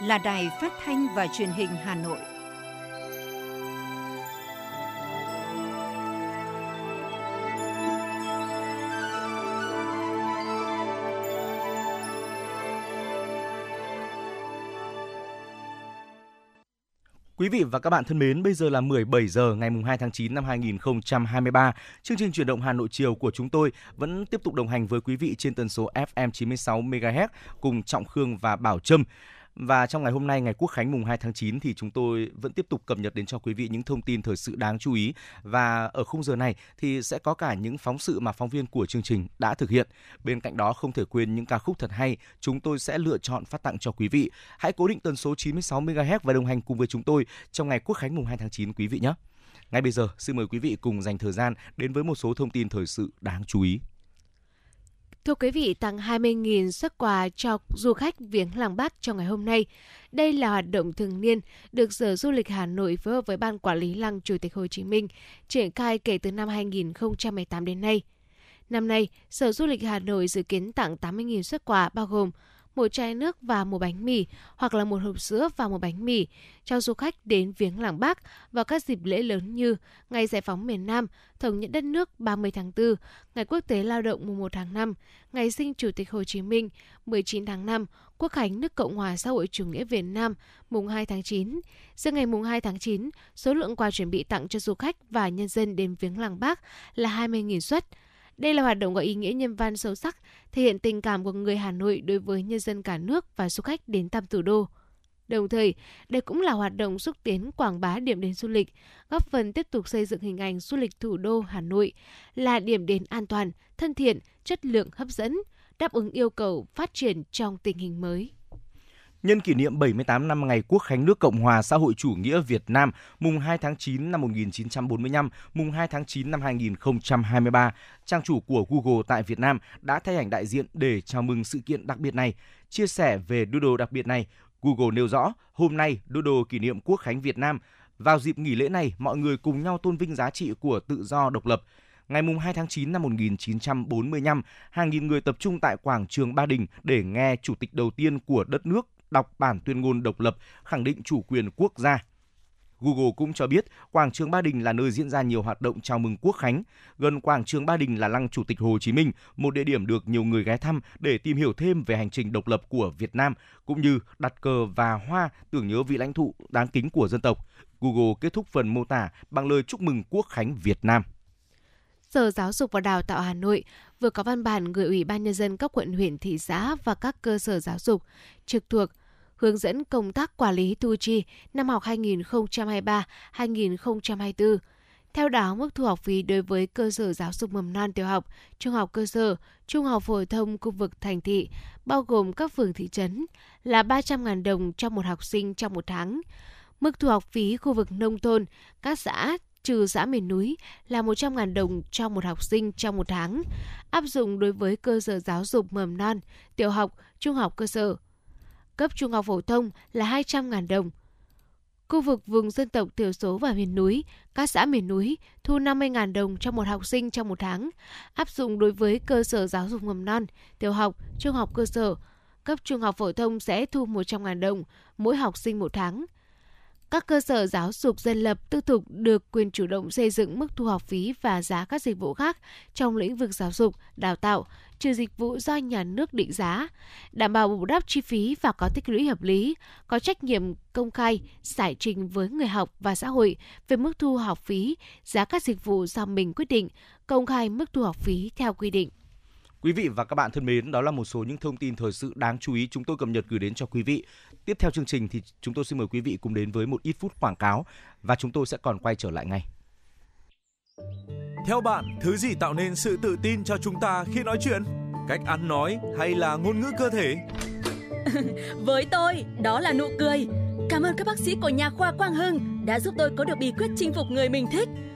Là đài phát thanh và truyền hình Hà Nội. Quý vị và các bạn thân mến, bây giờ là 17 giờ ngày 2 tháng 9 năm 2023. Chương trình chuyển động Hà Nội chiều của chúng tôi vẫn tiếp tục đồng hành với quý vị trên tần số FM 96 MHz cùng Trọng Khương và Bảo Trâm. Và trong ngày hôm nay, ngày Quốc khánh mùng 2 tháng 9 thì chúng tôi vẫn tiếp tục cập nhật đến cho quý vị những thông tin thời sự đáng chú ý. Và ở khung giờ này thì sẽ có cả những phóng sự mà phóng viên của chương trình đã thực hiện. Bên cạnh đó không thể quên những ca khúc thật hay chúng tôi sẽ lựa chọn phát tặng cho quý vị. Hãy cố định tần số 96 MHz và đồng hành cùng với chúng tôi trong ngày Quốc khánh mùng 2 tháng 9 quý vị nhé. Ngay bây giờ, xin mời quý vị cùng dành thời gian đến với một số thông tin thời sự đáng chú ý. Thưa quý vị, tặng 20.000 xuất quà cho du khách viếng làng Bác trong ngày hôm nay. Đây là hoạt động thường niên được Sở Du lịch Hà Nội phối hợp với Ban Quản lý Lăng Chủ tịch Hồ Chí Minh triển khai kể từ năm 2018 đến nay. Năm nay, Sở Du lịch Hà Nội dự kiến tặng 80.000 xuất quà bao gồm một chai nước và một bánh mì hoặc là một hộp sữa và một bánh mì cho du khách đến viếng làng Bác vào các dịp lễ lớn như Ngày Giải phóng miền Nam, Thống nhất đất nước 30 tháng 4, Ngày Quốc tế Lao động mùng 1 tháng 5, Ngày sinh Chủ tịch Hồ Chí Minh 19 tháng 5, Quốc khánh nước Cộng hòa xã hội chủ nghĩa Việt Nam mùng 2 tháng 9. Giữa ngày mùng 2 tháng 9, số lượng quà chuẩn bị tặng cho du khách và nhân dân đến viếng làng Bác là 20.000 suất. Đây là hoạt động có ý nghĩa nhân văn sâu sắc, thể hiện tình cảm của người Hà Nội đối với nhân dân cả nước và du khách đến thăm thủ đô. Đồng thời, đây cũng là hoạt động xúc tiến quảng bá điểm đến du lịch, góp phần tiếp tục xây dựng hình ảnh du lịch thủ đô Hà Nội là điểm đến an toàn, thân thiện, chất lượng hấp dẫn, đáp ứng yêu cầu phát triển trong tình hình mới nhân kỷ niệm 78 năm ngày Quốc khánh nước Cộng hòa xã hội chủ nghĩa Việt Nam, mùng 2 tháng 9 năm 1945, mùng 2 tháng 9 năm 2023, trang chủ của Google tại Việt Nam đã thay ảnh đại diện để chào mừng sự kiện đặc biệt này. Chia sẻ về doodle đặc biệt này, Google nêu rõ, hôm nay doodle kỷ niệm Quốc khánh Việt Nam. Vào dịp nghỉ lễ này, mọi người cùng nhau tôn vinh giá trị của tự do độc lập, ngày 2 tháng 9 năm 1945, hàng nghìn người tập trung tại quảng trường Ba Đình để nghe chủ tịch đầu tiên của đất nước đọc bản tuyên ngôn độc lập, khẳng định chủ quyền quốc gia. Google cũng cho biết quảng trường Ba Đình là nơi diễn ra nhiều hoạt động chào mừng quốc khánh. Gần quảng trường Ba Đình là lăng Chủ tịch Hồ Chí Minh, một địa điểm được nhiều người ghé thăm để tìm hiểu thêm về hành trình độc lập của Việt Nam, cũng như đặt cờ và hoa tưởng nhớ vị lãnh tụ đáng kính của dân tộc. Google kết thúc phần mô tả bằng lời chúc mừng quốc khánh Việt Nam. Sở Giáo dục và Đào tạo Hà Nội vừa có văn bản gửi Ủy ban Nhân dân các quận huyện thị xã và các cơ sở giáo dục trực thuộc hướng dẫn công tác quản lý thu chi năm học 2023-2024. Theo đó, mức thu học phí đối với cơ sở giáo dục mầm non tiểu học, trung học cơ sở, trung học phổ thông khu vực thành thị, bao gồm các phường thị trấn, là 300.000 đồng cho một học sinh trong một tháng. Mức thu học phí khu vực nông thôn, các xã, trừ xã miền núi là 100.000 đồng cho một học sinh trong một tháng, áp dụng đối với cơ sở giáo dục mầm non, tiểu học, trung học cơ sở. Cấp trung học phổ thông là 200.000 đồng. Khu vực vùng dân tộc thiểu số và miền núi, các xã miền núi thu 50.000 đồng cho một học sinh trong một tháng, áp dụng đối với cơ sở giáo dục mầm non, tiểu học, trung học cơ sở. Cấp trung học phổ thông sẽ thu 100.000 đồng mỗi học sinh một tháng – các cơ sở giáo dục dân lập tư thục được quyền chủ động xây dựng mức thu học phí và giá các dịch vụ khác trong lĩnh vực giáo dục, đào tạo, trừ dịch vụ do nhà nước định giá, đảm bảo bù đắp chi phí và có tích lũy hợp lý, có trách nhiệm công khai, giải trình với người học và xã hội về mức thu học phí, giá các dịch vụ do mình quyết định, công khai mức thu học phí theo quy định. Quý vị và các bạn thân mến, đó là một số những thông tin thời sự đáng chú ý chúng tôi cập nhật gửi đến cho quý vị. Tiếp theo chương trình thì chúng tôi xin mời quý vị cùng đến với một ít phút quảng cáo và chúng tôi sẽ còn quay trở lại ngay. Theo bạn, thứ gì tạo nên sự tự tin cho chúng ta khi nói chuyện? Cách ăn nói hay là ngôn ngữ cơ thể? *laughs* Với tôi, đó là nụ cười. Cảm ơn các bác sĩ của nhà khoa Quang Hưng đã giúp tôi có được bí quyết chinh phục người mình thích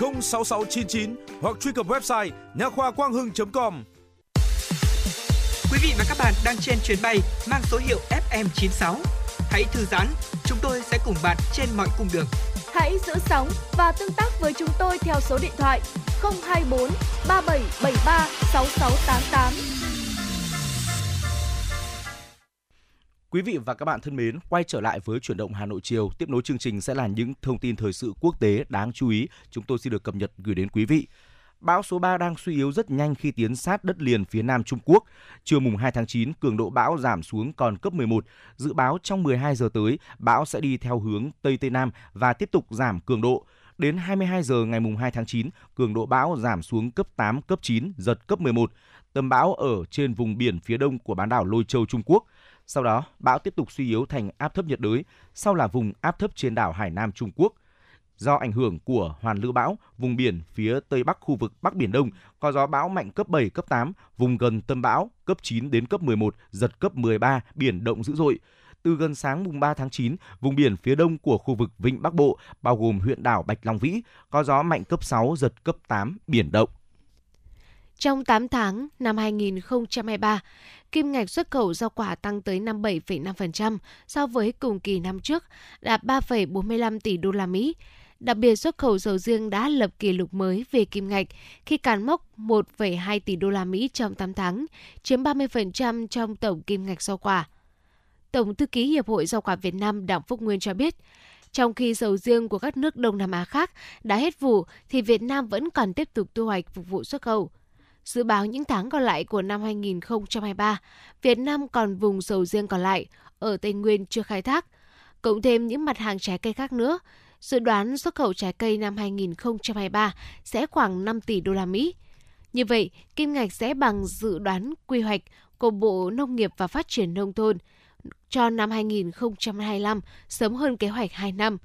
06699 hoặc truy cập website nha khoa quang hưng.com. Quý vị và các bạn đang trên chuyến bay mang số hiệu FM96. Hãy thư giãn, chúng tôi sẽ cùng bạn trên mọi cung đường. Hãy giữ sóng và tương tác với chúng tôi theo số điện thoại 024 3773 6688. Quý vị và các bạn thân mến, quay trở lại với chuyển động Hà Nội chiều, tiếp nối chương trình sẽ là những thông tin thời sự quốc tế đáng chú ý chúng tôi xin được cập nhật gửi đến quý vị. Bão số 3 đang suy yếu rất nhanh khi tiến sát đất liền phía nam Trung Quốc. Trưa mùng 2 tháng 9, cường độ bão giảm xuống còn cấp 11. Dự báo trong 12 giờ tới, bão sẽ đi theo hướng Tây Tây Nam và tiếp tục giảm cường độ. Đến 22 giờ ngày mùng 2 tháng 9, cường độ bão giảm xuống cấp 8, cấp 9, giật cấp 11. Tâm bão ở trên vùng biển phía đông của bán đảo Lôi Châu Trung Quốc. Sau đó, bão tiếp tục suy yếu thành áp thấp nhiệt đới, sau là vùng áp thấp trên đảo Hải Nam Trung Quốc. Do ảnh hưởng của hoàn lưu bão, vùng biển phía tây bắc khu vực Bắc Biển Đông có gió bão mạnh cấp 7, cấp 8, vùng gần tâm bão cấp 9 đến cấp 11, giật cấp 13, biển động dữ dội. Từ gần sáng mùng 3 tháng 9, vùng biển phía đông của khu vực Vịnh Bắc Bộ, bao gồm huyện đảo Bạch Long Vĩ, có gió mạnh cấp 6, giật cấp 8, biển động. Trong 8 tháng năm 2023, kim ngạch xuất khẩu rau quả tăng tới 57,5% so với cùng kỳ năm trước, đạt 3,45 tỷ đô la Mỹ. Đặc biệt xuất khẩu sầu riêng đã lập kỷ lục mới về kim ngạch khi cán mốc 1,2 tỷ đô la Mỹ trong 8 tháng, chiếm 30% trong tổng kim ngạch rau quả. Tổng thư ký Hiệp hội Rau quả Việt Nam Đặng Phúc Nguyên cho biết, trong khi sầu riêng của các nước Đông Nam Á khác đã hết vụ thì Việt Nam vẫn còn tiếp tục thu hoạch phục vụ xuất khẩu. Dự báo những tháng còn lại của năm 2023, Việt Nam còn vùng sầu riêng còn lại ở Tây Nguyên chưa khai thác, cộng thêm những mặt hàng trái cây khác nữa. Dự đoán xuất khẩu trái cây năm 2023 sẽ khoảng 5 tỷ đô la Mỹ. Như vậy, kim ngạch sẽ bằng dự đoán quy hoạch của Bộ Nông nghiệp và Phát triển Nông thôn cho năm 2025 sớm hơn kế hoạch 2 năm.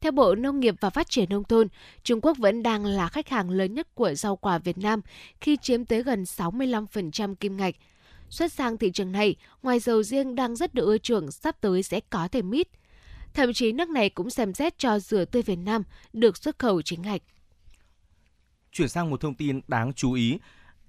Theo Bộ Nông nghiệp và Phát triển Nông thôn, Trung Quốc vẫn đang là khách hàng lớn nhất của rau quả Việt Nam khi chiếm tới gần 65% kim ngạch. Xuất sang thị trường này, ngoài dầu riêng đang rất được ưa chuộng, sắp tới sẽ có thể mít. Thậm chí nước này cũng xem xét cho dừa tươi Việt Nam được xuất khẩu chính ngạch. Chuyển sang một thông tin đáng chú ý,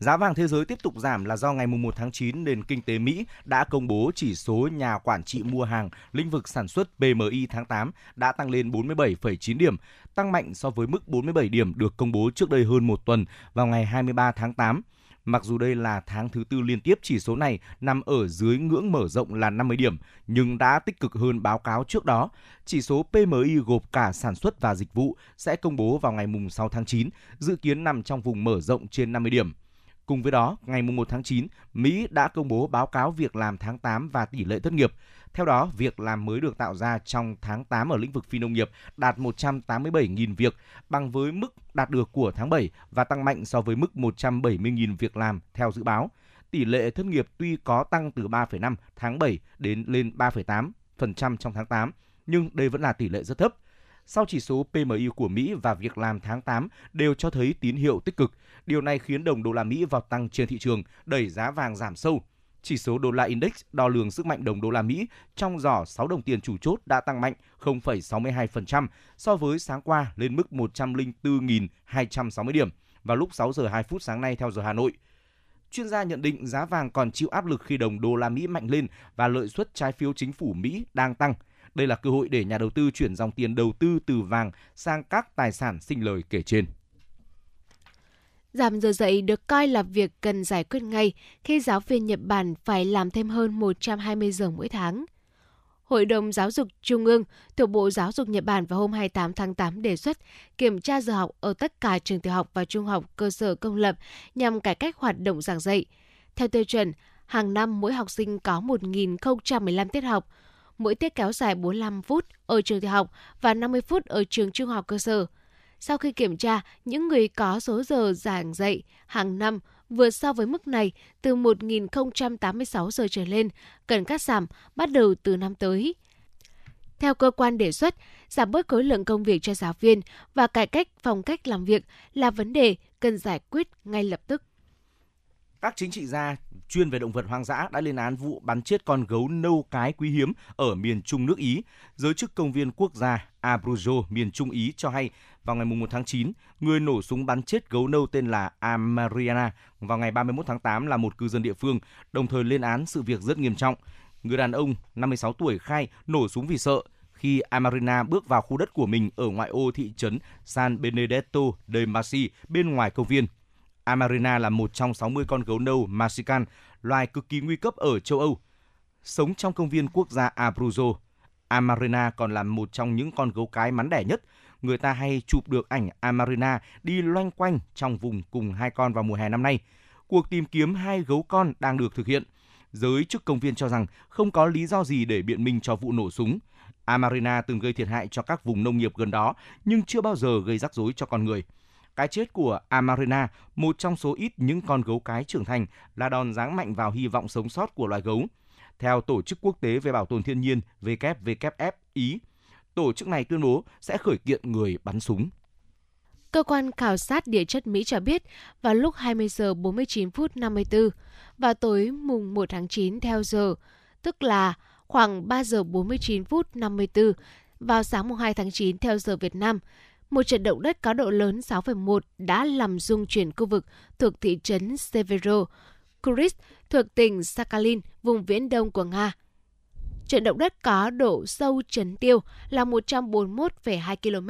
Giá vàng thế giới tiếp tục giảm là do ngày 1 tháng 9 nền kinh tế Mỹ đã công bố chỉ số nhà quản trị mua hàng lĩnh vực sản xuất PMI tháng 8 đã tăng lên 47,9 điểm, tăng mạnh so với mức 47 điểm được công bố trước đây hơn một tuần vào ngày 23 tháng 8. Mặc dù đây là tháng thứ tư liên tiếp chỉ số này nằm ở dưới ngưỡng mở rộng là 50 điểm, nhưng đã tích cực hơn báo cáo trước đó. Chỉ số PMI gộp cả sản xuất và dịch vụ sẽ công bố vào ngày 6 tháng 9, dự kiến nằm trong vùng mở rộng trên 50 điểm. Cùng với đó, ngày 1 tháng 9, Mỹ đã công bố báo cáo việc làm tháng 8 và tỷ lệ thất nghiệp. Theo đó, việc làm mới được tạo ra trong tháng 8 ở lĩnh vực phi nông nghiệp đạt 187.000 việc, bằng với mức đạt được của tháng 7 và tăng mạnh so với mức 170.000 việc làm theo dự báo. Tỷ lệ thất nghiệp tuy có tăng từ 3,5 tháng 7 đến lên 3,8% trong tháng 8, nhưng đây vẫn là tỷ lệ rất thấp sau chỉ số PMI của Mỹ và việc làm tháng 8 đều cho thấy tín hiệu tích cực. Điều này khiến đồng đô la Mỹ vào tăng trên thị trường, đẩy giá vàng giảm sâu. Chỉ số đô la index đo lường sức mạnh đồng đô la Mỹ trong giỏ 6 đồng tiền chủ chốt đã tăng mạnh 0,62% so với sáng qua lên mức 104.260 điểm vào lúc 6 giờ 2 phút sáng nay theo giờ Hà Nội. Chuyên gia nhận định giá vàng còn chịu áp lực khi đồng đô la Mỹ mạnh lên và lợi suất trái phiếu chính phủ Mỹ đang tăng – đây là cơ hội để nhà đầu tư chuyển dòng tiền đầu tư từ vàng sang các tài sản sinh lời kể trên. Giảm giờ dạy được coi là việc cần giải quyết ngay khi giáo viên Nhật Bản phải làm thêm hơn 120 giờ mỗi tháng. Hội đồng Giáo dục Trung ương thuộc Bộ Giáo dục Nhật Bản vào hôm 28 tháng 8 đề xuất kiểm tra giờ học ở tất cả trường tiểu học và trung học cơ sở công lập nhằm cải cách hoạt động giảng dạy. Theo tiêu chuẩn, hàng năm mỗi học sinh có 1.015 tiết học, mỗi tiết kéo dài 45 phút ở trường tiểu học và 50 phút ở trường trung học cơ sở. Sau khi kiểm tra, những người có số giờ giảng dạy hàng năm vượt so với mức này từ 1.086 giờ trở lên cần cắt giảm bắt đầu từ năm tới. Theo cơ quan đề xuất, giảm bớt khối lượng công việc cho giáo viên và cải cách phong cách làm việc là vấn đề cần giải quyết ngay lập tức. Các chính trị gia chuyên về động vật hoang dã đã lên án vụ bắn chết con gấu nâu cái quý hiếm ở miền Trung nước Ý. Giới chức công viên quốc gia Abruzzo, miền Trung Ý cho hay vào ngày 1 tháng 9, người nổ súng bắn chết gấu nâu tên là Amariana vào ngày 31 tháng 8 là một cư dân địa phương, đồng thời lên án sự việc rất nghiêm trọng. Người đàn ông 56 tuổi khai nổ súng vì sợ khi Amarina bước vào khu đất của mình ở ngoại ô thị trấn San Benedetto de Masi bên ngoài công viên. Amarina là một trong 60 con gấu nâu Marsican, loài cực kỳ nguy cấp ở châu Âu. Sống trong công viên quốc gia Abruzzo, Amarina còn là một trong những con gấu cái mắn đẻ nhất. Người ta hay chụp được ảnh Amarina đi loanh quanh trong vùng cùng hai con vào mùa hè năm nay. Cuộc tìm kiếm hai gấu con đang được thực hiện. Giới chức công viên cho rằng không có lý do gì để biện minh cho vụ nổ súng. Amarina từng gây thiệt hại cho các vùng nông nghiệp gần đó, nhưng chưa bao giờ gây rắc rối cho con người. Cái chết của Amarina, một trong số ít những con gấu cái trưởng thành, là đòn giáng mạnh vào hy vọng sống sót của loài gấu. Theo Tổ chức Quốc tế về Bảo tồn Thiên nhiên WWF Ý, tổ chức này tuyên bố sẽ khởi kiện người bắn súng. Cơ quan khảo sát địa chất Mỹ cho biết vào lúc 20 giờ 49 phút 54 và tối mùng 1 tháng 9 theo giờ, tức là khoảng 3 giờ 49 phút 54 vào sáng mùng 2 tháng 9 theo giờ Việt Nam, một trận động đất có độ lớn 6,1 đã làm rung chuyển khu vực thuộc thị trấn Severo, Kuris thuộc tỉnh Sakhalin, vùng viễn đông của Nga. Trận động đất có độ sâu chấn tiêu là 141,2 km.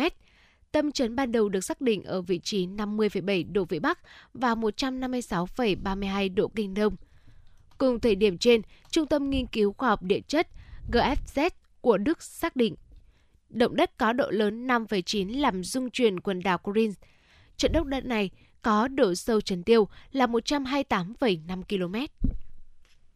Tâm chấn ban đầu được xác định ở vị trí 50,7 độ Vĩ Bắc và 156,32 độ Kinh Đông. Cùng thời điểm trên, Trung tâm Nghiên cứu Khoa học Địa chất GFZ của Đức xác định động đất có độ lớn 5,9 làm rung chuyển quần đảo Corinth. Trận động đất này có độ sâu trần tiêu là 128,5 km.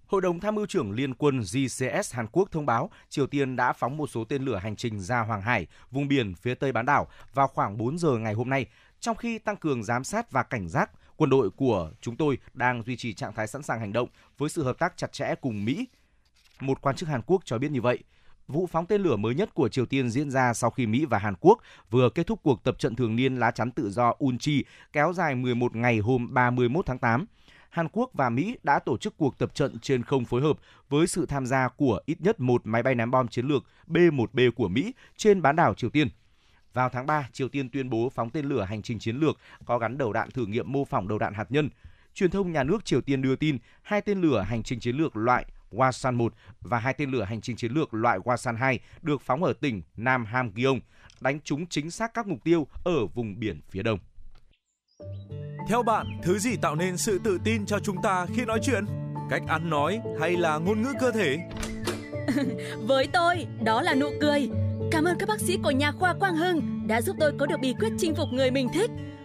Hội đồng tham mưu trưởng Liên quân GCS Hàn Quốc thông báo Triều Tiên đã phóng một số tên lửa hành trình ra Hoàng Hải, vùng biển phía tây bán đảo vào khoảng 4 giờ ngày hôm nay, trong khi tăng cường giám sát và cảnh giác, quân đội của chúng tôi đang duy trì trạng thái sẵn sàng hành động với sự hợp tác chặt chẽ cùng Mỹ. Một quan chức Hàn Quốc cho biết như vậy. Vụ phóng tên lửa mới nhất của Triều Tiên diễn ra sau khi Mỹ và Hàn Quốc vừa kết thúc cuộc tập trận thường niên lá chắn tự do Unchi kéo dài 11 ngày hôm 31 tháng 8. Hàn Quốc và Mỹ đã tổ chức cuộc tập trận trên không phối hợp với sự tham gia của ít nhất một máy bay ném bom chiến lược B-1B của Mỹ trên bán đảo Triều Tiên. Vào tháng 3, Triều Tiên tuyên bố phóng tên lửa hành trình chiến lược có gắn đầu đạn thử nghiệm mô phỏng đầu đạn hạt nhân. Truyền thông nhà nước Triều Tiên đưa tin hai tên lửa hành trình chiến lược loại Wasan 1 và hai tên lửa hành trình chiến lược loại Wasan 2 được phóng ở tỉnh Nam Hamgyeong, đánh trúng chính xác các mục tiêu ở vùng biển phía đông. Theo bạn, thứ gì tạo nên sự tự tin cho chúng ta khi nói chuyện? Cách ăn nói hay là ngôn ngữ cơ thể? *laughs* Với tôi, đó là nụ cười. Cảm ơn các bác sĩ của nhà khoa Quang Hưng đã giúp tôi có được bí quyết chinh phục người mình thích.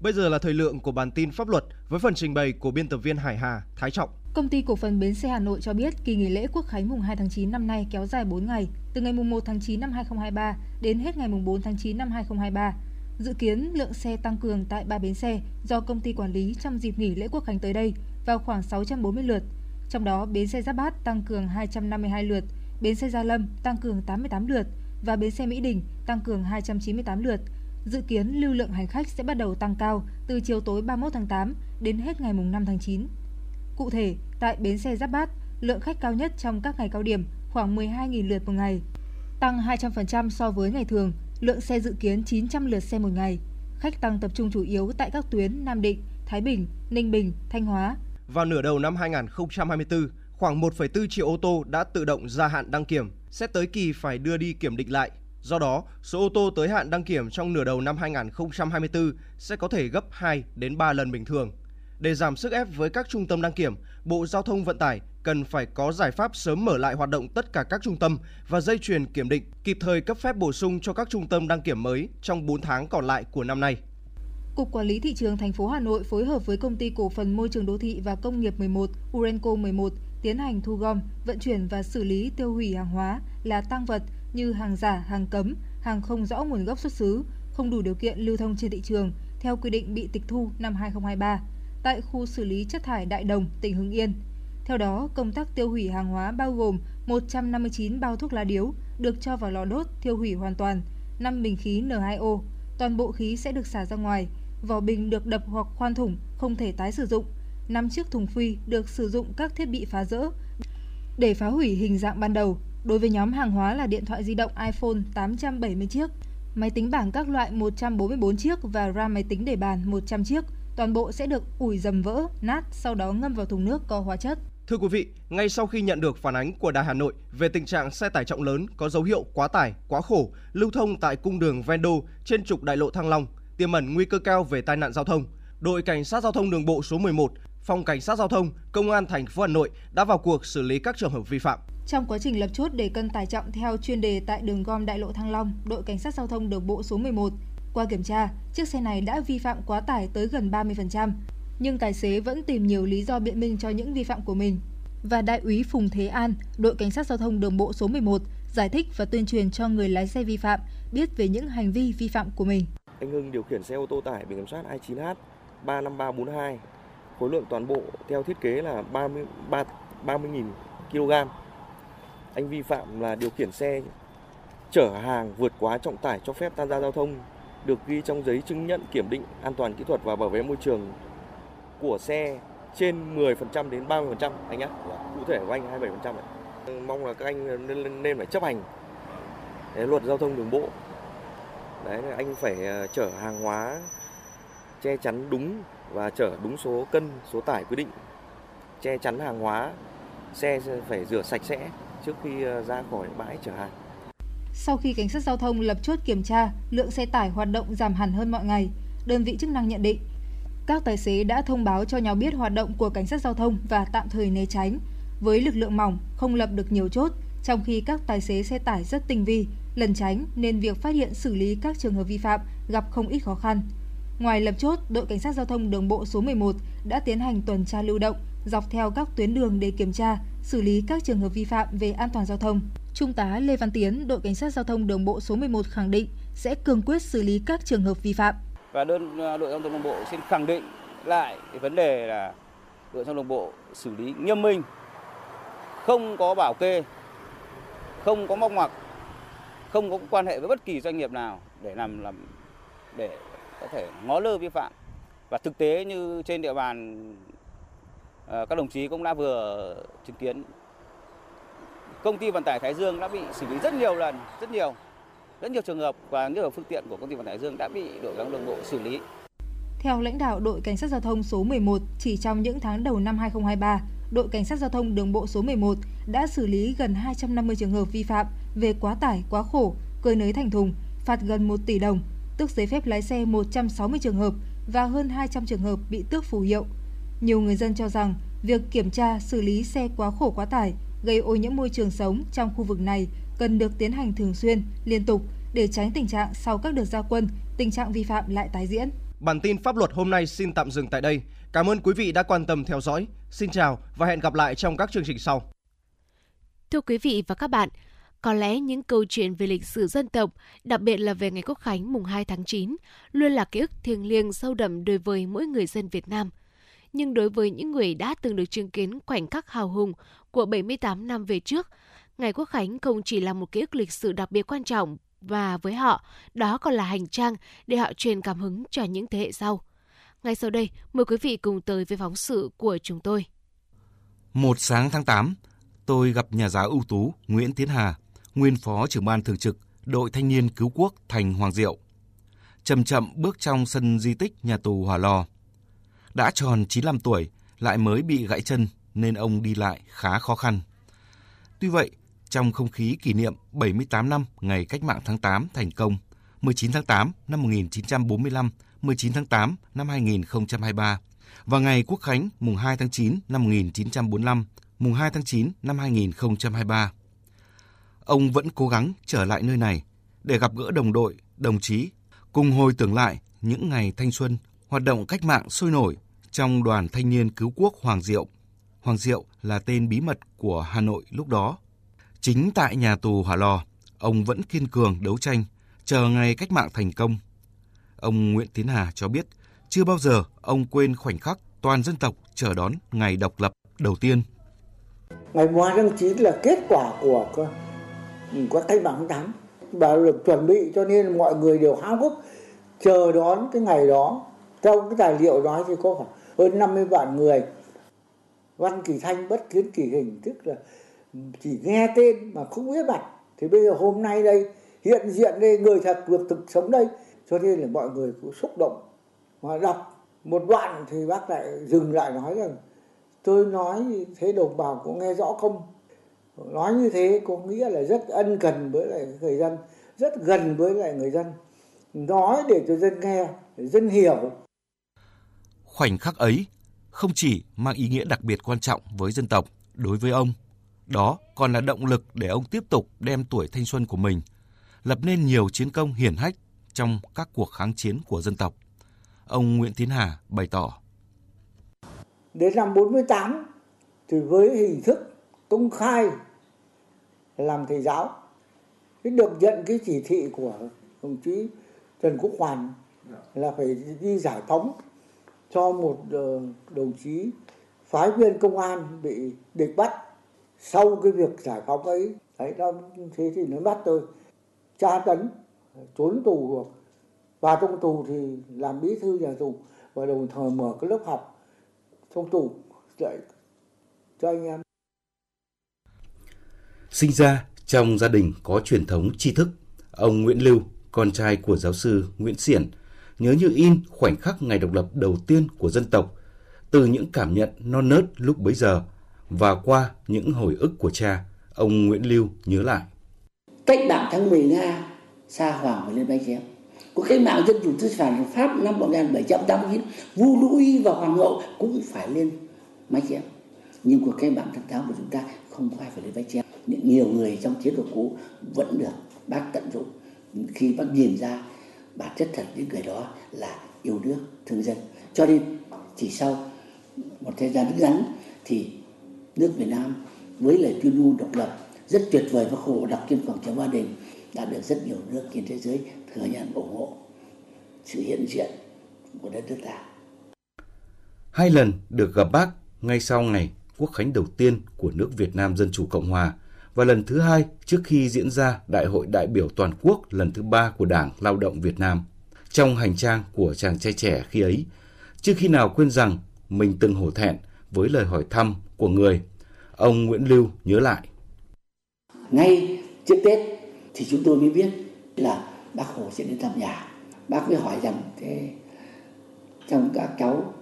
Bây giờ là thời lượng của bản tin pháp luật với phần trình bày của biên tập viên Hải Hà, Thái Trọng. Công ty cổ phần Bến xe Hà Nội cho biết kỳ nghỉ lễ Quốc khánh mùng 2 tháng 9 năm nay kéo dài 4 ngày, từ ngày mùng 1 tháng 9 năm 2023 đến hết ngày mùng 4 tháng 9 năm 2023. Dự kiến lượng xe tăng cường tại ba bến xe do công ty quản lý trong dịp nghỉ lễ Quốc khánh tới đây vào khoảng 640 lượt. Trong đó, bến xe Giáp Bát tăng cường 252 lượt, bến xe Gia Lâm tăng cường 88 lượt và bến xe Mỹ Đình tăng cường 298 lượt. Dự kiến lưu lượng hành khách sẽ bắt đầu tăng cao từ chiều tối 31 tháng 8 đến hết ngày mùng 5 tháng 9. Cụ thể, tại bến xe Giáp Bát, lượng khách cao nhất trong các ngày cao điểm khoảng 12.000 lượt một ngày, tăng 200% so với ngày thường, lượng xe dự kiến 900 lượt xe một ngày. Khách tăng tập trung chủ yếu tại các tuyến Nam Định, Thái Bình, Ninh Bình, Thanh Hóa. Vào nửa đầu năm 2024, khoảng 1,4 triệu ô tô đã tự động gia hạn đăng kiểm, sẽ tới kỳ phải đưa đi kiểm định lại. Do đó, số ô tô tới hạn đăng kiểm trong nửa đầu năm 2024 sẽ có thể gấp 2 đến 3 lần bình thường. Để giảm sức ép với các trung tâm đăng kiểm, Bộ Giao thông Vận tải cần phải có giải pháp sớm mở lại hoạt động tất cả các trung tâm và dây chuyền kiểm định, kịp thời cấp phép bổ sung cho các trung tâm đăng kiểm mới trong 4 tháng còn lại của năm nay. Cục Quản lý thị trường thành phố Hà Nội phối hợp với công ty cổ phần Môi trường đô thị và công nghiệp 11, Urenco 11 tiến hành thu gom, vận chuyển và xử lý tiêu hủy hàng hóa là tăng vật như hàng giả, hàng cấm, hàng không rõ nguồn gốc xuất xứ, không đủ điều kiện lưu thông trên thị trường theo quy định bị tịch thu năm 2023 tại khu xử lý chất thải Đại Đồng, tỉnh Hưng Yên. Theo đó, công tác tiêu hủy hàng hóa bao gồm 159 bao thuốc lá điếu được cho vào lò đốt tiêu hủy hoàn toàn, 5 bình khí N2O, toàn bộ khí sẽ được xả ra ngoài, vỏ bình được đập hoặc khoan thủng, không thể tái sử dụng. 5 chiếc thùng phi được sử dụng các thiết bị phá rỡ để phá hủy hình dạng ban đầu. Đối với nhóm hàng hóa là điện thoại di động iPhone 870 chiếc, máy tính bảng các loại 144 chiếc và RAM máy tính để bàn 100 chiếc, toàn bộ sẽ được ủi dầm vỡ, nát, sau đó ngâm vào thùng nước có hóa chất. Thưa quý vị, ngay sau khi nhận được phản ánh của Đài Hà Nội về tình trạng xe tải trọng lớn có dấu hiệu quá tải, quá khổ lưu thông tại cung đường ven đô trên trục đại lộ Thăng Long, tiềm ẩn nguy cơ cao về tai nạn giao thông, đội cảnh sát giao thông đường bộ số 11, phòng cảnh sát giao thông, công an thành phố Hà Nội đã vào cuộc xử lý các trường hợp vi phạm. Trong quá trình lập chốt để cân tải trọng theo chuyên đề tại đường gom đại lộ Thăng Long, đội cảnh sát giao thông đường bộ số 11 qua kiểm tra, chiếc xe này đã vi phạm quá tải tới gần 30%, nhưng tài xế vẫn tìm nhiều lý do biện minh cho những vi phạm của mình. Và đại úy Phùng Thế An, đội cảnh sát giao thông đường bộ số 11 giải thích và tuyên truyền cho người lái xe vi phạm biết về những hành vi vi phạm của mình. Anh Hưng điều khiển xe ô tô tải biển kiểm soát 29H 35342, khối lượng toàn bộ theo thiết kế là 30 30.000 kg. Anh vi phạm là điều khiển xe chở hàng vượt quá trọng tải cho phép tham gia giao thông được ghi trong giấy chứng nhận kiểm định an toàn kỹ thuật và bảo vệ môi trường của xe trên 10% đến 30% anh nhé. Cụ thể của anh 27% đấy. Vâng, mong là các anh nên, nên phải chấp hành đấy, luật giao thông đường bộ. Đấy anh phải ờ, chở hàng hóa che chắn đúng và chở đúng số cân, số tải quy định. Che chắn hàng hóa, xe phải rửa sạch sẽ trước khi ờ, ra khỏi bãi chở hàng. Sau khi cảnh sát giao thông lập chốt kiểm tra, lượng xe tải hoạt động giảm hẳn hơn mọi ngày. Đơn vị chức năng nhận định, các tài xế đã thông báo cho nhau biết hoạt động của cảnh sát giao thông và tạm thời né tránh. Với lực lượng mỏng, không lập được nhiều chốt, trong khi các tài xế xe tải rất tinh vi, lần tránh nên việc phát hiện xử lý các trường hợp vi phạm gặp không ít khó khăn. Ngoài lập chốt, đội cảnh sát giao thông đường bộ số 11 đã tiến hành tuần tra lưu động dọc theo các tuyến đường để kiểm tra, xử lý các trường hợp vi phạm về an toàn giao thông. Trung tá Lê Văn Tiến, đội cảnh sát giao thông đường bộ số 11 khẳng định sẽ cương quyết xử lý các trường hợp vi phạm. Và đơn à, đội giao thông đường bộ xin khẳng định lại cái vấn đề là đội giao thông đường bộ xử lý nghiêm minh, không có bảo kê, không có móc ngoặc, không có quan hệ với bất kỳ doanh nghiệp nào để làm làm để có thể ngó lơ vi phạm. Và thực tế như trên địa bàn Ờ, các đồng chí cũng đã vừa chứng kiến công ty vận tải Thái Dương đã bị xử lý rất nhiều lần, rất nhiều, rất nhiều trường hợp và nhiều phương tiện của công ty vận tải Thái Dương đã bị đội giao thông đường bộ xử lý. Theo lãnh đạo đội cảnh sát giao thông số 11, chỉ trong những tháng đầu năm 2023, đội cảnh sát giao thông đường bộ số 11 đã xử lý gần 250 trường hợp vi phạm về quá tải, quá khổ, cơi nới thành thùng, phạt gần 1 tỷ đồng, tước giấy phép lái xe 160 trường hợp và hơn 200 trường hợp bị tước phù hiệu. Nhiều người dân cho rằng việc kiểm tra xử lý xe quá khổ quá tải gây ô nhiễm môi trường sống trong khu vực này cần được tiến hành thường xuyên, liên tục để tránh tình trạng sau các đợt gia quân, tình trạng vi phạm lại tái diễn. Bản tin pháp luật hôm nay xin tạm dừng tại đây. Cảm ơn quý vị đã quan tâm theo dõi. Xin chào và hẹn gặp lại trong các chương trình sau. Thưa quý vị và các bạn, có lẽ những câu chuyện về lịch sử dân tộc, đặc biệt là về ngày Quốc khánh mùng 2 tháng 9, luôn là ký ức thiêng liêng sâu đậm đối với mỗi người dân Việt Nam. Nhưng đối với những người đã từng được chứng kiến khoảnh khắc hào hùng của 78 năm về trước, ngày Quốc khánh không chỉ là một ký ức lịch sử đặc biệt quan trọng và với họ, đó còn là hành trang để họ truyền cảm hứng cho những thế hệ sau. Ngay sau đây, mời quý vị cùng tới với phóng sự của chúng tôi. Một sáng tháng 8, tôi gặp nhà giáo ưu tú Nguyễn Tiến Hà, nguyên phó trưởng ban thường trực đội thanh niên cứu quốc thành Hoàng Diệu. Chậm chậm bước trong sân di tích nhà tù Hỏa Lò. Đã tròn 95 tuổi, lại mới bị gãy chân nên ông đi lại khá khó khăn. Tuy vậy, trong không khí kỷ niệm 78 năm ngày cách mạng tháng 8 thành công, 19 tháng 8 năm 1945, 19 tháng 8 năm 2023 và ngày Quốc khánh mùng 2 tháng 9 năm 1945, mùng 2 tháng 9 năm 2023. Ông vẫn cố gắng trở lại nơi này để gặp gỡ đồng đội, đồng chí, cùng hồi tưởng lại những ngày thanh xuân, hoạt động cách mạng sôi nổi trong đoàn thanh niên cứu quốc Hoàng Diệu. Hoàng Diệu là tên bí mật của Hà Nội lúc đó. Chính tại nhà tù Hỏa Lò, ông vẫn kiên cường đấu tranh, chờ ngày cách mạng thành công. Ông Nguyễn Tiến Hà cho biết, chưa bao giờ ông quên khoảnh khắc toàn dân tộc chờ đón ngày độc lập đầu tiên. Ngày 3 tháng 9 là kết quả của các cách mạng tháng 8 và được chuẩn bị cho nên mọi người đều háo hức chờ đón cái ngày đó. Trong cái tài liệu nói thì có khoảng hơn 50 vạn người. Văn Kỳ Thanh bất kiến kỳ hình, tức là chỉ nghe tên mà không biết mặt. Thì bây giờ hôm nay đây, hiện diện đây, người thật việc thực sống đây. Cho nên là mọi người cũng xúc động. Mà đọc một đoạn thì bác lại dừng lại nói rằng, tôi nói thế, đồng bào có nghe rõ không? Nói như thế có nghĩa là rất ân cần với lại người dân, rất gần với lại người dân. Nói để cho dân nghe để dân hiểu khoảnh khắc ấy không chỉ mang ý nghĩa đặc biệt quan trọng với dân tộc đối với ông, đó còn là động lực để ông tiếp tục đem tuổi thanh xuân của mình lập nên nhiều chiến công hiển hách trong các cuộc kháng chiến của dân tộc. Ông Nguyễn Tiến Hà bày tỏ. Đến năm 48 thì với hình thức công khai làm thầy giáo được nhận cái chỉ thị của đồng chí Trần Quốc Hoàn là phải đi giải phóng cho một ờ, đồng chí phái viên công an bị địch bắt sau cái việc giải phóng ấy. Đấy đó thế thì nó bắt tôi tra tấn trốn tù và trong tù thì làm bí thư nhà tù và đồng thời mở cái lớp học trong tù dạy cho anh em. Sinh ra trong gia đình có truyền thống tri thức, ông Nguyễn Lưu, con trai của giáo sư Nguyễn Xiển, nhớ như in khoảnh khắc ngày độc lập đầu tiên của dân tộc, từ những cảm nhận non nớt lúc bấy giờ và qua những hồi ức của cha, ông Nguyễn Lưu nhớ lại. Cách mạng tháng 10 Nga, xa hoàng và lên bay chém. Cuộc cách mạng dân chủ tư sản Pháp năm 1789, vua Lũy và Hoàng hậu cũng phải lên máy chém. Nhưng cuộc cách mạng tháng 8 của chúng ta không phải phải lên máy chém. Nhiều người trong chế độ cũ vẫn được bác tận dụng khi bác nhìn ra bản chất thật những người đó là yêu nước, thương dân. Cho nên chỉ sau một thời gian ngắn thì nước Việt Nam với lời tuyên ngôn độc lập rất tuyệt vời và khổ đặc trên quảng trường Ba đình đã được rất nhiều nước trên thế giới thừa nhận ủng hộ sự hiện diện của đất nước ta. Hai lần được gặp bác ngay sau ngày quốc khánh đầu tiên của nước Việt Nam Dân Chủ Cộng Hòa và lần thứ hai trước khi diễn ra Đại hội đại biểu toàn quốc lần thứ ba của Đảng Lao động Việt Nam. Trong hành trang của chàng trai trẻ khi ấy, chưa khi nào quên rằng mình từng hổ thẹn với lời hỏi thăm của người. Ông Nguyễn Lưu nhớ lại. Ngay trước Tết thì chúng tôi mới biết là bác Hồ sẽ đến thăm nhà. Bác mới hỏi rằng thế trong các cháu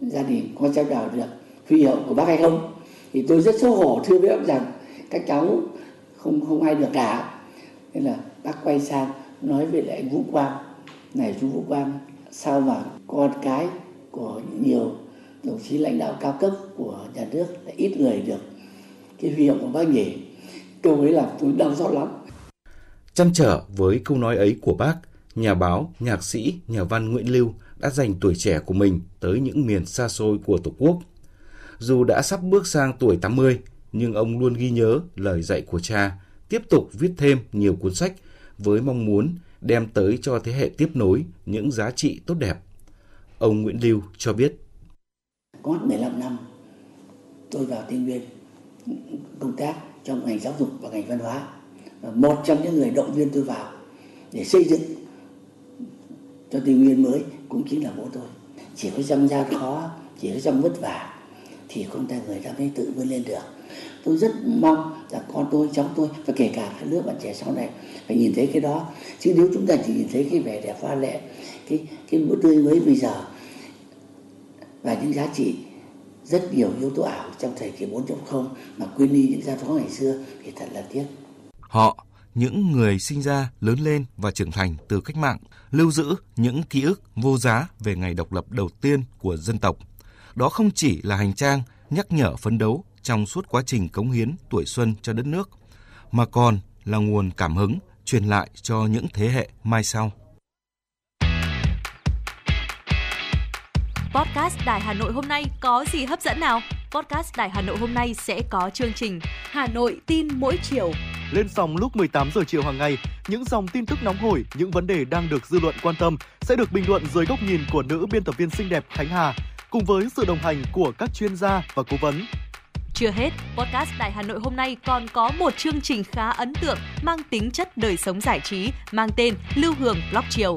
gia đình có cháu nào được huy hiệu của bác hay không? Thì tôi rất xấu hổ thưa với ông rằng các cháu không không ai được cả. Nên là bác quay sang nói với lại Vũ Quang này chú Vũ Quang sao mà con cái của nhiều đồng chí lãnh đạo cao cấp của nhà nước lại ít người được cái huy hiệu của bác nhỉ câu ấy làm tôi đau xót lắm Chăn trở với câu nói ấy của bác, nhà báo, nhạc sĩ, nhà văn Nguyễn Lưu đã dành tuổi trẻ của mình tới những miền xa xôi của Tổ quốc. Dù đã sắp bước sang tuổi 80, nhưng ông luôn ghi nhớ lời dạy của cha, tiếp tục viết thêm nhiều cuốn sách với mong muốn đem tới cho thế hệ tiếp nối những giá trị tốt đẹp. Ông Nguyễn Lưu cho biết. Có 15 năm tôi vào Tây Nguyên công tác trong ngành giáo dục và ngành văn hóa. Và một trong những người động viên tôi vào để xây dựng cho Tây Nguyên mới cũng chính là bố tôi. Chỉ có trong gian khó, chỉ có trong vất vả thì con ta người ta mới tự vươn lên được. Tôi rất mong là con tôi, cháu tôi và kể cả các lớp bạn trẻ sau này phải nhìn thấy cái đó. Chứ nếu chúng ta chỉ nhìn thấy cái vẻ đẹp hoa lệ, cái cái bữa tươi mới bây giờ và những giá trị rất nhiều yếu tố ảo trong thời kỳ 4.0 mà quên đi những gia phó ngày xưa thì thật là tiếc. Họ, những người sinh ra, lớn lên và trưởng thành từ cách mạng, lưu giữ những ký ức vô giá về ngày độc lập đầu tiên của dân tộc. Đó không chỉ là hành trang nhắc nhở phấn đấu trong suốt quá trình cống hiến tuổi xuân cho đất nước, mà còn là nguồn cảm hứng truyền lại cho những thế hệ mai sau. Podcast Đài Hà Nội hôm nay có gì hấp dẫn nào? Podcast Đài Hà Nội hôm nay sẽ có chương trình Hà Nội tin mỗi chiều. Lên sóng lúc 18 giờ chiều hàng ngày, những dòng tin tức nóng hổi, những vấn đề đang được dư luận quan tâm sẽ được bình luận dưới góc nhìn của nữ biên tập viên xinh đẹp Khánh Hà cùng với sự đồng hành của các chuyên gia và cố vấn. Chưa hết, podcast đại Hà Nội hôm nay còn có một chương trình khá ấn tượng mang tính chất đời sống giải trí mang tên Lưu Hương Blog Chiều.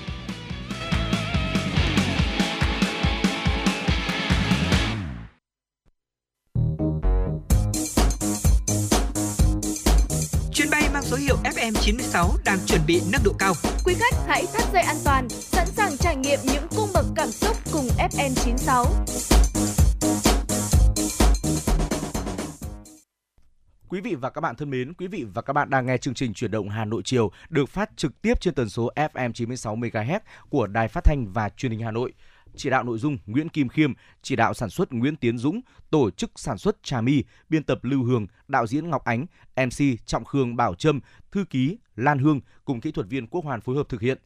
Số hiệu FM96 đang chuẩn bị nâng độ cao. Quý khách hãy thắt dây an toàn, sẵn sàng trải nghiệm những cung bậc cảm xúc cùng FN96. Quý vị và các bạn thân mến, quý vị và các bạn đang nghe chương trình chuyển động Hà Nội chiều được phát trực tiếp trên tần số FM 96 MHz của Đài Phát thanh và Truyền hình Hà Nội. Chỉ đạo nội dung Nguyễn Kim Khiêm, chỉ đạo sản xuất Nguyễn Tiến Dũng, tổ chức sản xuất Trà My, biên tập Lưu Hương, đạo diễn Ngọc Ánh, MC Trọng Khương Bảo Trâm, thư ký Lan Hương cùng kỹ thuật viên Quốc Hoàn phối hợp thực hiện.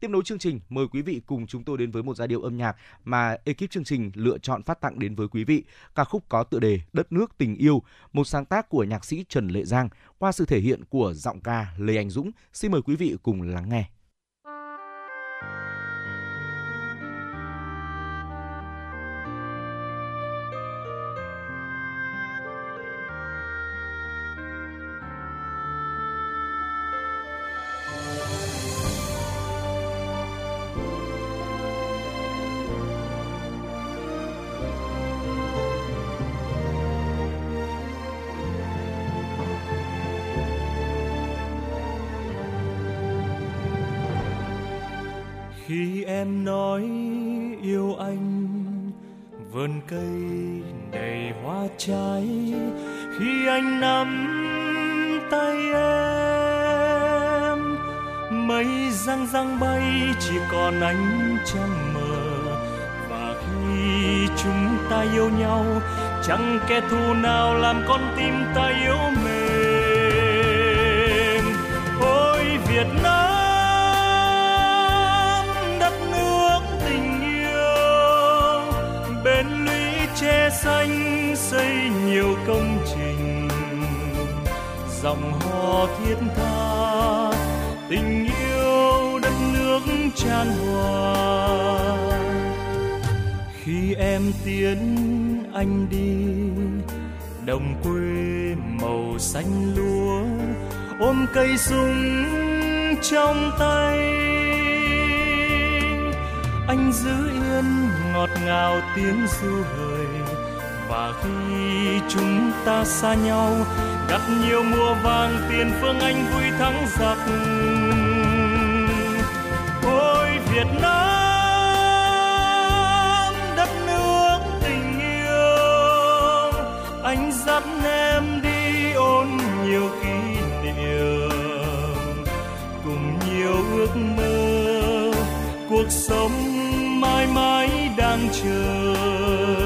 Tiếp nối chương trình, mời quý vị cùng chúng tôi đến với một giai điệu âm nhạc mà ekip chương trình lựa chọn phát tặng đến với quý vị. Ca khúc có tựa đề Đất nước tình yêu, một sáng tác của nhạc sĩ Trần Lệ Giang qua sự thể hiện của giọng ca Lê Anh Dũng. Xin mời quý vị cùng lắng nghe. Cây đầy hoa trái, khi anh nắm tay em, mây răng răng bay, chỉ còn ánh trăng mờ. Và khi chúng ta yêu nhau, chẳng kẻ thù nào làm con tim ta yếu mềm. Ôi, Việt Nam! Xây nhiều công trình. Dòng hò thiết tha, tình yêu đất nước tràn hòa. Khi em tiến anh đi, đồng quê màu xanh lúa, ôm cây súng trong tay. Anh giữ yên ngọt ngào tiếng du hời và khi chúng ta xa nhau gặt nhiều mùa vàng tiền phương anh vui thắng giặc. Ôi, việt nam, đất nước tình yêu, anh dắt em đi ôn nhiều kỷ niệm. Cùng nhiều ước mơ, cuộc sống mãi mãi đang chờ.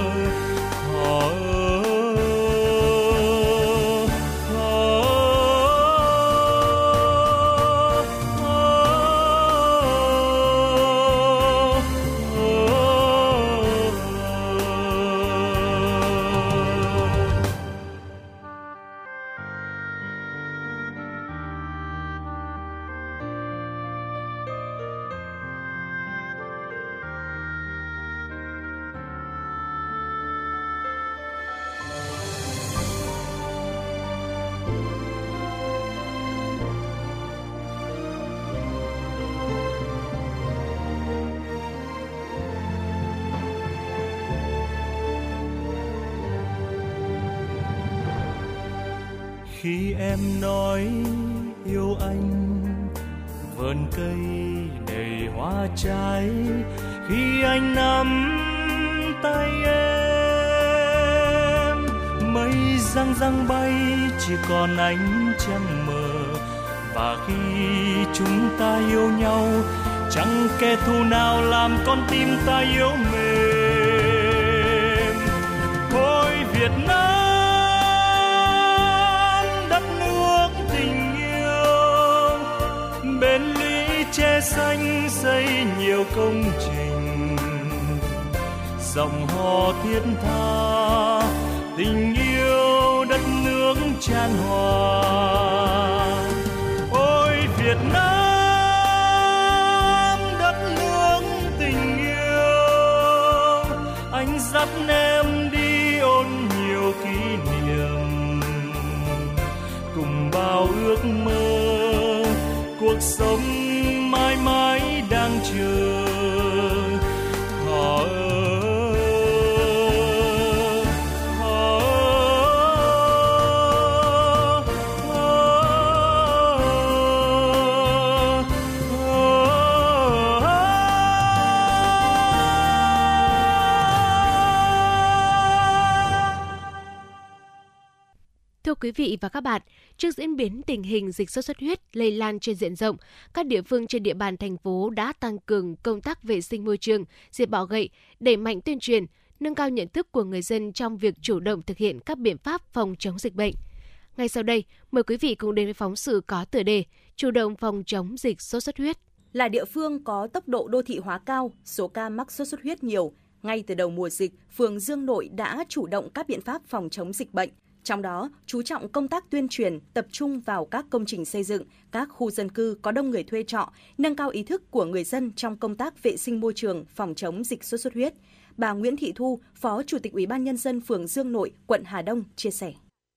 Quý vị và các bạn, trước diễn biến tình hình dịch sốt xuất huyết lây lan trên diện rộng, các địa phương trên địa bàn thành phố đã tăng cường công tác vệ sinh môi trường, diệt bọ gậy, đẩy mạnh tuyên truyền, nâng cao nhận thức của người dân trong việc chủ động thực hiện các biện pháp phòng chống dịch bệnh. Ngay sau đây, mời quý vị cùng đến với phóng sự có tựa đề Chủ động phòng chống dịch sốt xuất huyết. Là địa phương có tốc độ đô thị hóa cao, số ca mắc sốt xuất huyết nhiều, ngay từ đầu mùa dịch, phường Dương Nội đã chủ động các biện pháp phòng chống dịch bệnh. Trong đó, chú trọng công tác tuyên truyền, tập trung vào các công trình xây dựng, các khu dân cư có đông người thuê trọ, nâng cao ý thức của người dân trong công tác vệ sinh môi trường, phòng chống dịch sốt xuất huyết. Bà Nguyễn Thị Thu, Phó Chủ tịch Ủy ban nhân dân phường Dương Nội, quận Hà Đông chia sẻ.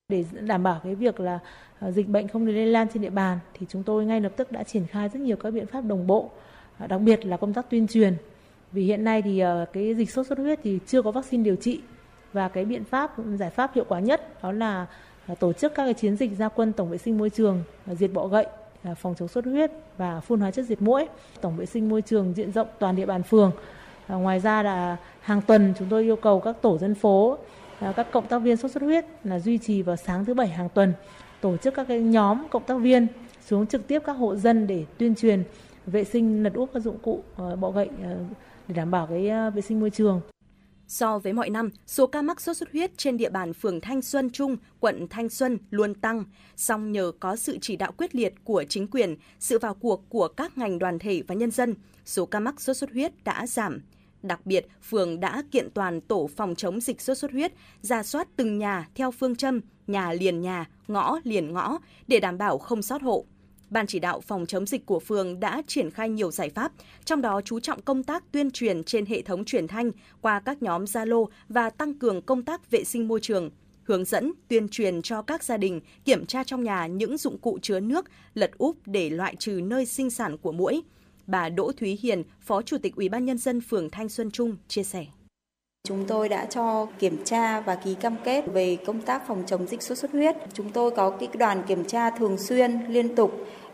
để đảm bảo cái việc là à, dịch bệnh không lây lan trên địa bàn thì chúng tôi ngay lập tức đã triển khai rất nhiều các biện pháp đồng bộ à, đặc biệt là công tác tuyên truyền vì hiện nay thì à, cái dịch sốt xuất huyết thì chưa có vaccine điều trị và cái biện pháp, giải pháp hiệu quả nhất đó là à, tổ chức các cái chiến dịch gia quân tổng vệ sinh môi trường à, diệt bọ gậy à, phòng chống sốt huyết và phun hóa chất diệt muỗi tổng vệ sinh môi trường diện rộng toàn địa bàn phường. Ngoài ra là hàng tuần chúng tôi yêu cầu các tổ dân phố các cộng tác viên sốt xuất huyết là duy trì vào sáng thứ bảy hàng tuần, tổ chức các cái nhóm cộng tác viên xuống trực tiếp các hộ dân để tuyên truyền vệ sinh lật úp các dụng cụ bọ gậy để đảm bảo cái vệ sinh môi trường. So với mọi năm, số ca mắc sốt xuất huyết trên địa bàn phường Thanh Xuân Trung, quận Thanh Xuân luôn tăng, song nhờ có sự chỉ đạo quyết liệt của chính quyền, sự vào cuộc của các ngành đoàn thể và nhân dân, số ca mắc sốt xuất huyết đã giảm. Đặc biệt, phường đã kiện toàn tổ phòng chống dịch sốt xuất huyết, ra soát từng nhà theo phương châm nhà liền nhà, ngõ liền ngõ để đảm bảo không sót hộ. Ban chỉ đạo phòng chống dịch của phường đã triển khai nhiều giải pháp, trong đó chú trọng công tác tuyên truyền trên hệ thống truyền thanh qua các nhóm Zalo và tăng cường công tác vệ sinh môi trường, hướng dẫn tuyên truyền cho các gia đình kiểm tra trong nhà những dụng cụ chứa nước, lật úp để loại trừ nơi sinh sản của muỗi. Bà Đỗ Thúy Hiền, Phó Chủ tịch Ủy ban nhân dân phường Thanh Xuân Trung chia sẻ. Chúng tôi đã cho kiểm tra và ký cam kết về công tác phòng chống dịch sốt xuất huyết. Chúng tôi có cái đoàn kiểm tra thường xuyên, liên tục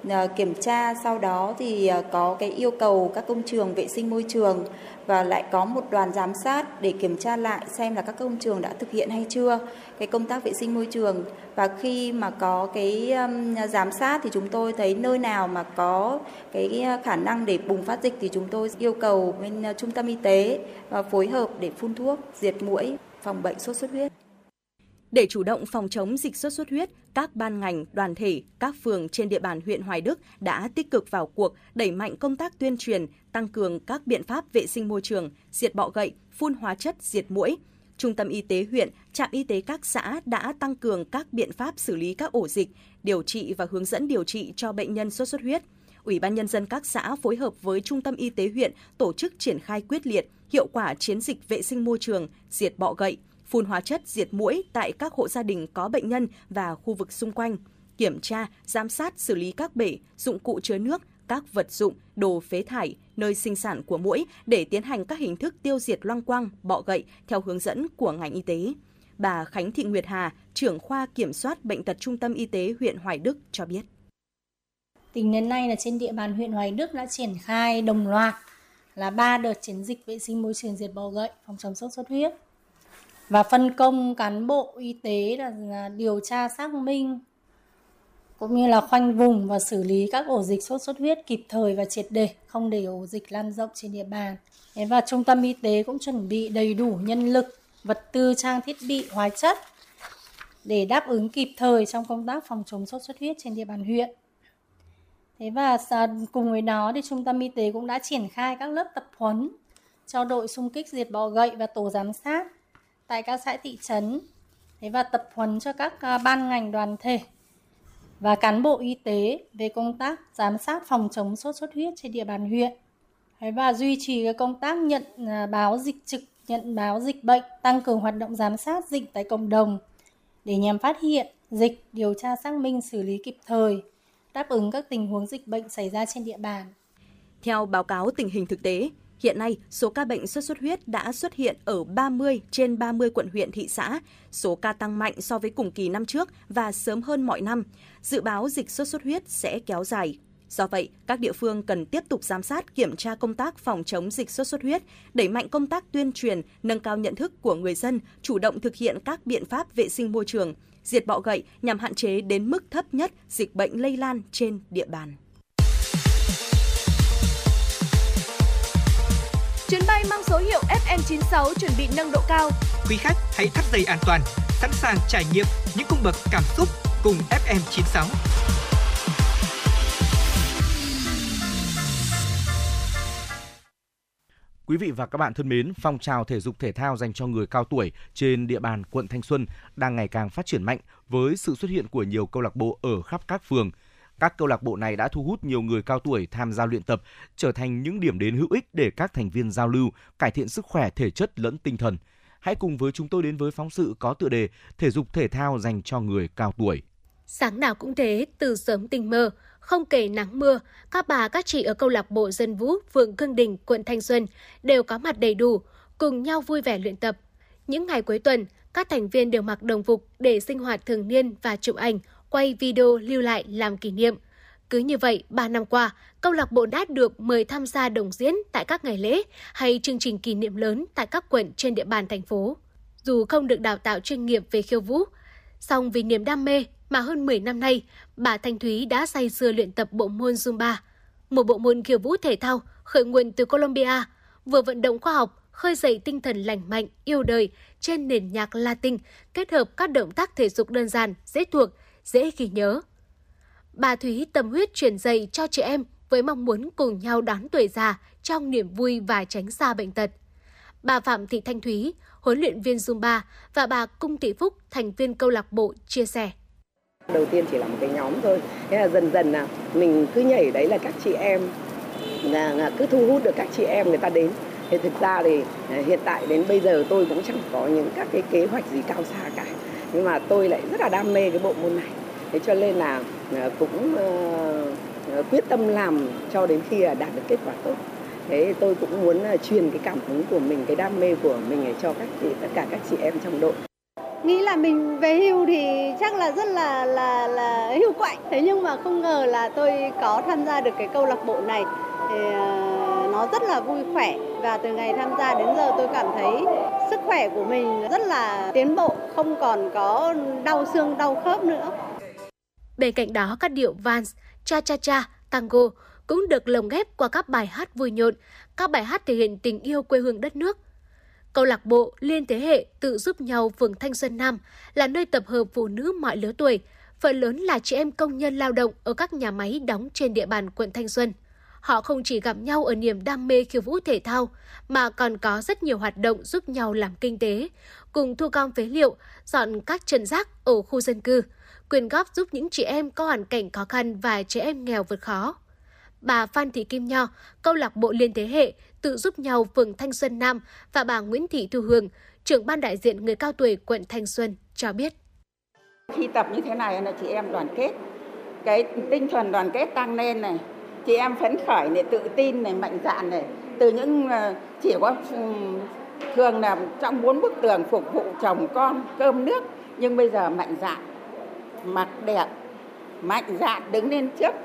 ờ, kiểm tra sau đó thì ờ, có cái yêu cầu các công trường vệ sinh môi trường và lại có một đoàn giám sát để kiểm tra lại xem là các công trường đã thực hiện hay chưa cái công tác vệ sinh môi trường. Và khi mà có cái um, giám sát thì chúng tôi thấy nơi nào mà có cái khả năng để bùng phát dịch thì chúng tôi yêu cầu bên uh, trung tâm y tế uh, phối hợp để phun thuốc diệt muỗi phòng bệnh sốt xuất huyết. Để chủ động phòng chống dịch sốt xuất huyết, các ban ngành, đoàn thể, các phường trên địa bàn huyện Hoài Đức đã tích cực vào cuộc đẩy mạnh công tác tuyên truyền, tăng cường các biện pháp vệ sinh môi trường, diệt bọ gậy, phun hóa chất diệt muỗi. Trung tâm y tế huyện, trạm y tế các xã đã tăng cường các biện pháp xử lý các ổ dịch, điều trị và hướng dẫn điều trị cho bệnh nhân sốt xuất huyết. Ủy ban nhân dân các xã phối hợp với Trung tâm y tế huyện tổ chức triển khai quyết liệt, hiệu quả chiến dịch vệ sinh môi trường, diệt bọ gậy, phun hóa chất diệt muỗi tại các hộ gia đình có bệnh nhân và khu vực xung quanh, kiểm tra, giám sát xử lý các bể, dụng cụ chứa nước, các vật dụng, đồ phế thải, nơi sinh sản của mũi để tiến hành các hình thức tiêu diệt loang quang, bọ gậy theo hướng dẫn của ngành y tế. Bà Khánh Thị Nguyệt Hà, trưởng khoa kiểm soát bệnh tật Trung tâm Y tế huyện Hoài Đức cho biết. Tính đến nay là trên địa bàn huyện Hoài Đức đã triển khai đồng loạt là ba đợt chiến dịch vệ sinh môi trường diệt bọ gậy phòng chống sốt xuất huyết và phân công cán bộ y tế là điều tra xác minh cũng như là khoanh vùng và xử lý các ổ dịch sốt xuất huyết kịp thời và triệt để, không để ổ dịch lan rộng trên địa bàn. Và trung tâm y tế cũng chuẩn bị đầy đủ nhân lực, vật tư, trang thiết bị, hóa chất để đáp ứng kịp thời trong công tác phòng chống sốt xuất huyết trên địa bàn huyện. Thế và cùng với đó thì trung tâm y tế cũng đã triển khai các lớp tập huấn cho đội xung kích diệt bọ gậy và tổ giám sát tại các xã thị trấn thế và tập huấn cho các à, ban ngành đoàn thể và cán bộ y tế về công tác giám sát phòng chống sốt xuất huyết trên địa bàn huyện. Và duy trì cái công tác nhận à, báo dịch trực nhận báo dịch bệnh tăng cường hoạt động giám sát dịch tại cộng đồng để nhằm phát hiện dịch điều tra xác minh xử lý kịp thời đáp ứng các tình huống dịch bệnh xảy ra trên địa bàn. Theo báo cáo tình hình thực tế, Hiện nay, số ca bệnh sốt xuất huyết đã xuất hiện ở 30 trên 30 quận huyện thị xã, số ca tăng mạnh so với cùng kỳ năm trước và sớm hơn mọi năm. Dự báo dịch sốt xuất huyết sẽ kéo dài. Do vậy, các địa phương cần tiếp tục giám sát, kiểm tra công tác phòng chống dịch sốt xuất huyết, đẩy mạnh công tác tuyên truyền, nâng cao nhận thức của người dân, chủ động thực hiện các biện pháp vệ sinh môi trường, diệt bọ gậy nhằm hạn chế đến mức thấp nhất dịch bệnh lây lan trên địa bàn. Chuyến bay mang số hiệu FM96 chuẩn bị nâng độ cao. Quý khách hãy thắt dây an toàn, sẵn sàng trải nghiệm những cung bậc cảm xúc cùng FM96. Quý vị và các bạn thân mến, phong trào thể dục thể thao dành cho người cao tuổi trên địa bàn quận Thanh Xuân đang ngày càng phát triển mạnh với sự xuất hiện của nhiều câu lạc bộ ở khắp các phường – các câu lạc bộ này đã thu hút nhiều người cao tuổi tham gia luyện tập, trở thành những điểm đến hữu ích để các thành viên giao lưu, cải thiện sức khỏe thể chất lẫn tinh thần. Hãy cùng với chúng tôi đến với phóng sự có tựa đề Thể dục thể thao dành cho người cao tuổi. Sáng nào cũng thế, từ sớm tinh mơ, không kể nắng mưa, các bà các chị ở câu lạc bộ dân vũ phường Cương Đình, quận Thanh Xuân đều có mặt đầy đủ, cùng nhau vui vẻ luyện tập. Những ngày cuối tuần, các thành viên đều mặc đồng phục để sinh hoạt thường niên và chụp ảnh, quay video lưu lại làm kỷ niệm. Cứ như vậy, 3 năm qua, câu lạc bộ đã được mời tham gia đồng diễn tại các ngày lễ hay chương trình kỷ niệm lớn tại các quận trên địa bàn thành phố. Dù không được đào tạo chuyên nghiệp về khiêu vũ, song vì niềm đam mê mà hơn 10 năm nay, bà Thanh Thúy đã say sưa luyện tập bộ môn Zumba, một bộ môn khiêu vũ thể thao khởi nguồn từ Colombia, vừa vận động khoa học, khơi dậy tinh thần lành mạnh, yêu đời trên nền nhạc Latin, kết hợp các động tác thể dục đơn giản, dễ thuộc dễ ghi nhớ. Bà Thúy tâm huyết truyền dạy cho chị em với mong muốn cùng nhau đón tuổi già trong niềm vui và tránh xa bệnh tật. bà Phạm Thị Thanh Thúy, huấn luyện viên Zumba và bà Cung Thị Phúc, thành viên câu lạc bộ chia sẻ. Đầu tiên chỉ là một cái nhóm thôi, thế là dần dần là mình cứ nhảy đấy là các chị em là, là cứ thu hút được các chị em người ta đến. Thì thực ra thì à, hiện tại đến bây giờ tôi cũng chẳng có những các cái kế hoạch gì cao xa cả. Nhưng mà tôi lại rất là đam mê cái bộ môn này. Thế cho nên là ờ, cũng uh, quyết tâm làm cho đến khi đạt được kết quả tốt. Thế tôi cũng muốn truyền cái cảm hứng của mình cái đam mê của mình cho các chị tất cả các chị em trong đội. Nghĩ là mình về hưu thì chắc là rất là là là hưu quạnh. Thế nhưng mà không ngờ là tôi có tham gia được cái câu lạc bộ này. Thì uh, nó rất là vui khỏe và từ ngày tham gia đến giờ tôi cảm thấy sức khỏe của mình rất là tiến bộ không còn có đau xương đau khớp nữa bên cạnh đó các điệu vals cha cha cha tango cũng được lồng ghép qua các bài hát vui nhộn, các bài hát thể hiện tình yêu quê hương đất nước. Câu lạc bộ Liên Thế Hệ tự giúp nhau phường Thanh Xuân Nam là nơi tập hợp phụ nữ mọi lứa tuổi, phần lớn là chị em công nhân lao động ở các nhà máy đóng trên địa bàn quận Thanh Xuân. Họ không chỉ gặp nhau ở niềm đam mê khiêu vũ thể thao, mà còn có rất nhiều hoạt động giúp nhau làm kinh tế, cùng thu gom phế liệu, dọn các chân rác ở khu dân cư, quyên góp giúp những chị em có hoàn cảnh khó khăn và trẻ em nghèo vượt khó bà Phan Thị Kim Nho, câu lạc bộ liên thế hệ tự giúp nhau phường Thanh Xuân Nam và bà Nguyễn Thị Thu Hương, trưởng ban đại diện người cao tuổi quận Thanh Xuân cho biết. Khi tập như thế này là chị em đoàn kết, cái tinh thần đoàn kết tăng lên này, chị em phấn khởi này, tự tin này, mạnh dạn này, từ những ờ, chỉ có ừ, thường là trong bốn bức tường phục vụ chồng con cơm nước nhưng bây giờ mạnh dạn mặc đẹp mạnh dạn đứng lên trước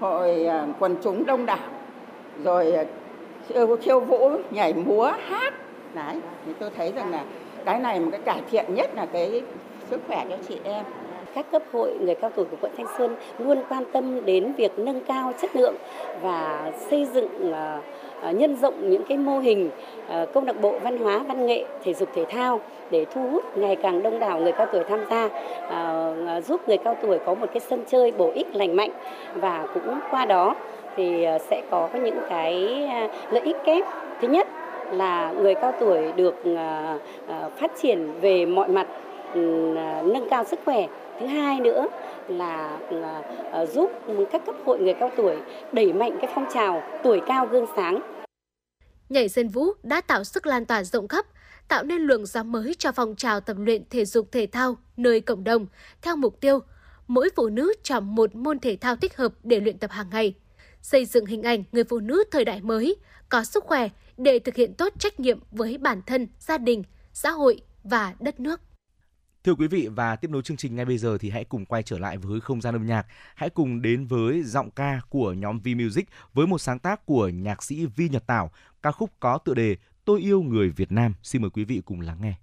hội ờ, quần chúng đông đảo rồi ờ, khiêu, khiêu vũ nhảy múa hát. Đấy thì tôi thấy rằng là cái này một cái cải thiện nhất là cái sức khỏe cho chị em các cấp hội người cao tuổi của quận Thanh Xuân luôn quan tâm đến việc nâng cao chất lượng và xây dựng à, à, nhân rộng những cái mô hình công câu lạc bộ văn hóa, văn nghệ, thể dục, thể thao để thu hút ngày càng đông đảo người cao tuổi tham gia giúp người cao tuổi có một cái sân chơi bổ ích, lành mạnh. Và cũng qua đó thì sẽ có những cái lợi ích kép. Thứ nhất là người cao tuổi được phát triển về mọi mặt nâng cao sức khỏe thứ hai nữa là, là ờ, giúp các cấp hội người cao tuổi đẩy mạnh cái phong trào tuổi cao gương sáng. Nhảy dân vũ đã tạo sức lan tỏa rộng khắp, tạo nên luồng gió mới cho phong trào tập luyện thể dục thể thao nơi cộng đồng, theo mục tiêu mỗi phụ nữ chọn một môn thể thao thích hợp để luyện tập hàng ngày, xây dựng hình ảnh người phụ nữ thời đại mới, có sức khỏe để thực hiện tốt trách nhiệm với bản thân, gia đình, xã hội và đất nước. Thưa quý vị và tiếp nối chương trình ngay bây giờ thì hãy cùng quay trở lại với không gian âm nhạc. Hãy cùng đến với giọng ca của nhóm V Music với một sáng tác của nhạc sĩ Vi Nhật Tảo, ca khúc có tựa đề Tôi yêu người Việt Nam. Xin mời quý vị cùng lắng nghe.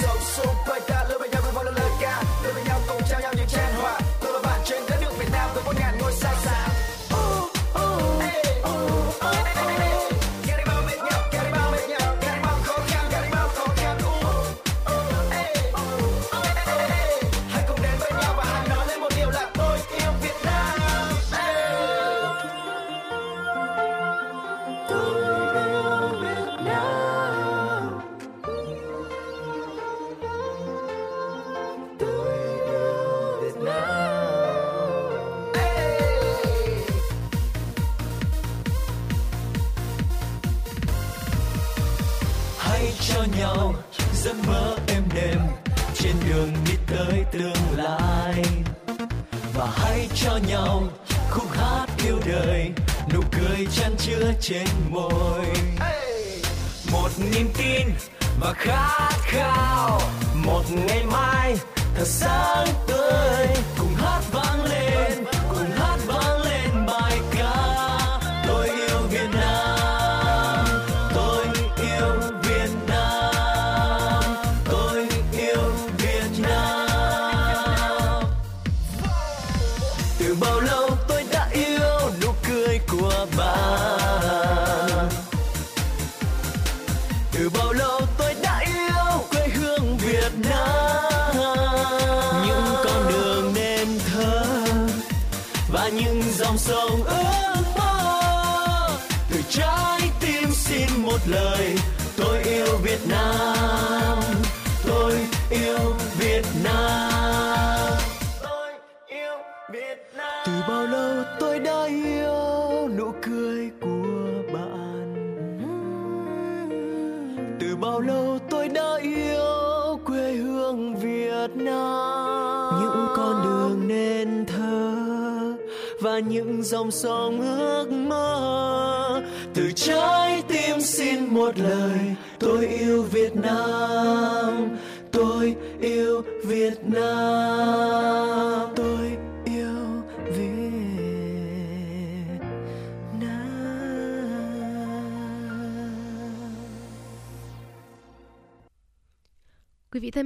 Cuộc sống xung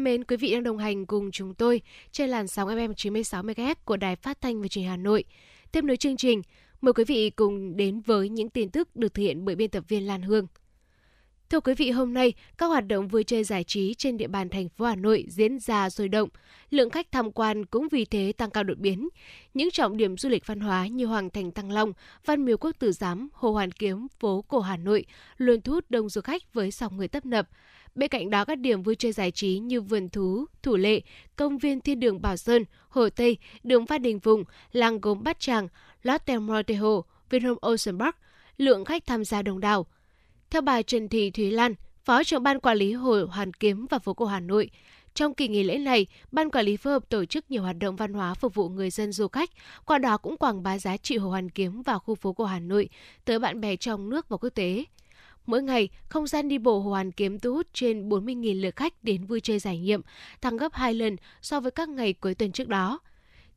thân mến, quý vị đang đồng hành cùng chúng tôi trên làn sóng FM 96 MHz của Đài Phát thanh và Truyền hình Hà Nội. Tiếp nối chương trình, mời quý vị cùng đến với những tin tức được thực hiện bởi biên tập viên Lan Hương. Thưa quý vị, hôm nay, các hoạt động vui chơi giải trí trên địa bàn thành phố Hà Nội diễn ra sôi động. Lượng khách tham quan cũng vì thế tăng cao đột biến. Những trọng điểm du lịch văn hóa như Hoàng Thành Thăng Long, Văn Miếu Quốc Tử Giám, Hồ Hoàn Kiếm, phố cổ Hà Nội luôn thu hút đông du khách với dòng người tấp nập. Bên cạnh đó, các điểm vui chơi giải trí như vườn thú, thủ lệ, công viên thiên đường Bảo Sơn, Hồ Tây, đường Phan Đình vùng làng gốm Bát Tràng, Lotte Motel, Vinhome Ocean Park, lượng khách tham gia đông đảo. Theo bà Trần Thị Thúy Lan, Phó trưởng ban quản lý Hồ Hoàn Kiếm và phố cổ Hà Nội, trong kỳ nghỉ lễ này, ban quản lý phối hợp tổ chức nhiều hoạt động văn hóa phục vụ người dân du khách, qua đó cũng quảng bá giá trị Hồ Hoàn Kiếm và khu phố cổ Hà Nội tới bạn bè trong nước và quốc tế. Mỗi ngày, không gian đi bộ Hồ Hoàn Kiếm thu hút trên 40.000 lượt khách đến vui chơi giải nhiệm, tăng gấp 2 lần so với các ngày cuối tuần trước đó.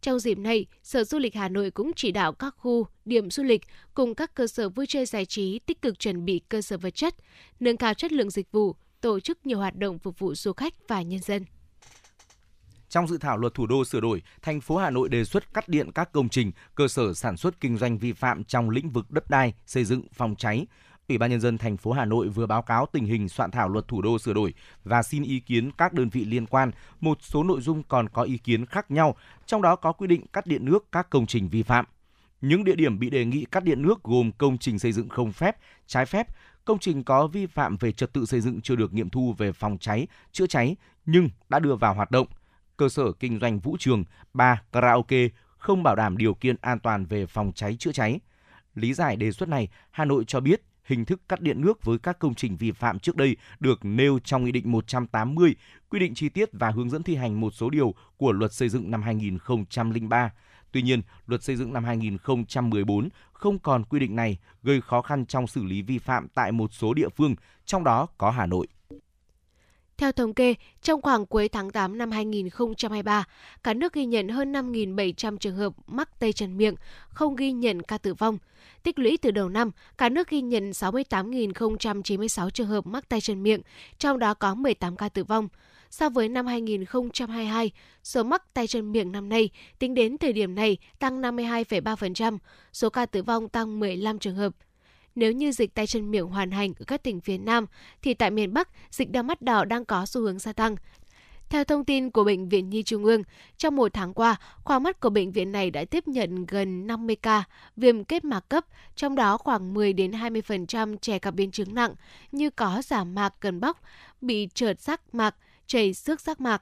Trong dịp này, Sở Du lịch Hà Nội cũng chỉ đạo các khu, điểm du lịch cùng các cơ sở vui chơi giải trí tích cực chuẩn bị cơ sở vật chất, nâng cao chất lượng dịch vụ, tổ chức nhiều hoạt động phục vụ du khách và nhân dân. Trong dự thảo luật thủ đô sửa đổi, thành phố Hà Nội đề xuất cắt điện các công trình, cơ sở sản xuất kinh doanh vi phạm trong lĩnh vực đất đai, xây dựng, phòng cháy. Ủy ban nhân dân thành phố Hà Nội vừa báo cáo tình hình soạn thảo luật thủ đô sửa đổi và xin ý kiến các đơn vị liên quan. Một số nội dung còn có ý kiến khác nhau, trong đó có quy định cắt điện nước các công trình vi phạm. Những địa điểm bị đề nghị cắt điện nước gồm công trình xây dựng không phép, trái phép, công trình có vi phạm về trật tự xây dựng chưa được nghiệm thu về phòng cháy, chữa cháy nhưng đã đưa vào hoạt động, cơ sở kinh doanh vũ trường, bar, karaoke không bảo đảm điều kiện an toàn về phòng cháy chữa cháy. Lý giải đề xuất này, Hà Nội cho biết hình thức cắt điện nước với các công trình vi phạm trước đây được nêu trong Nghị định 180, quy định chi tiết và hướng dẫn thi hành một số điều của Luật Xây dựng năm 2003. Tuy nhiên, Luật Xây dựng năm 2014 không còn quy định này, gây khó khăn trong xử lý vi phạm tại một số địa phương, trong đó có Hà Nội. Theo thống kê, trong khoảng cuối tháng 8 năm 2023, cả nước ghi nhận hơn 5.700 trường hợp mắc tay chân miệng, không ghi nhận ca tử vong. Tích lũy từ đầu năm, cả nước ghi nhận 68.096 trường hợp mắc tay chân miệng, trong đó có 18 ca tử vong. So với năm 2022, số mắc tay chân miệng năm nay tính đến thời điểm này tăng 52,3%, số ca tử vong tăng 15 trường hợp. Nếu như dịch tay chân miệng hoàn hành ở các tỉnh phía Nam, thì tại miền Bắc, dịch đau mắt đỏ đang có xu hướng gia tăng. Theo thông tin của Bệnh viện Nhi Trung ương, trong một tháng qua, khoa mắt của bệnh viện này đã tiếp nhận gần 50 ca viêm kết mạc cấp, trong đó khoảng 10 đến 20% trẻ gặp biến chứng nặng như có giảm mạc cần bóc, bị trợt giác mạc, chảy xước giác mạc.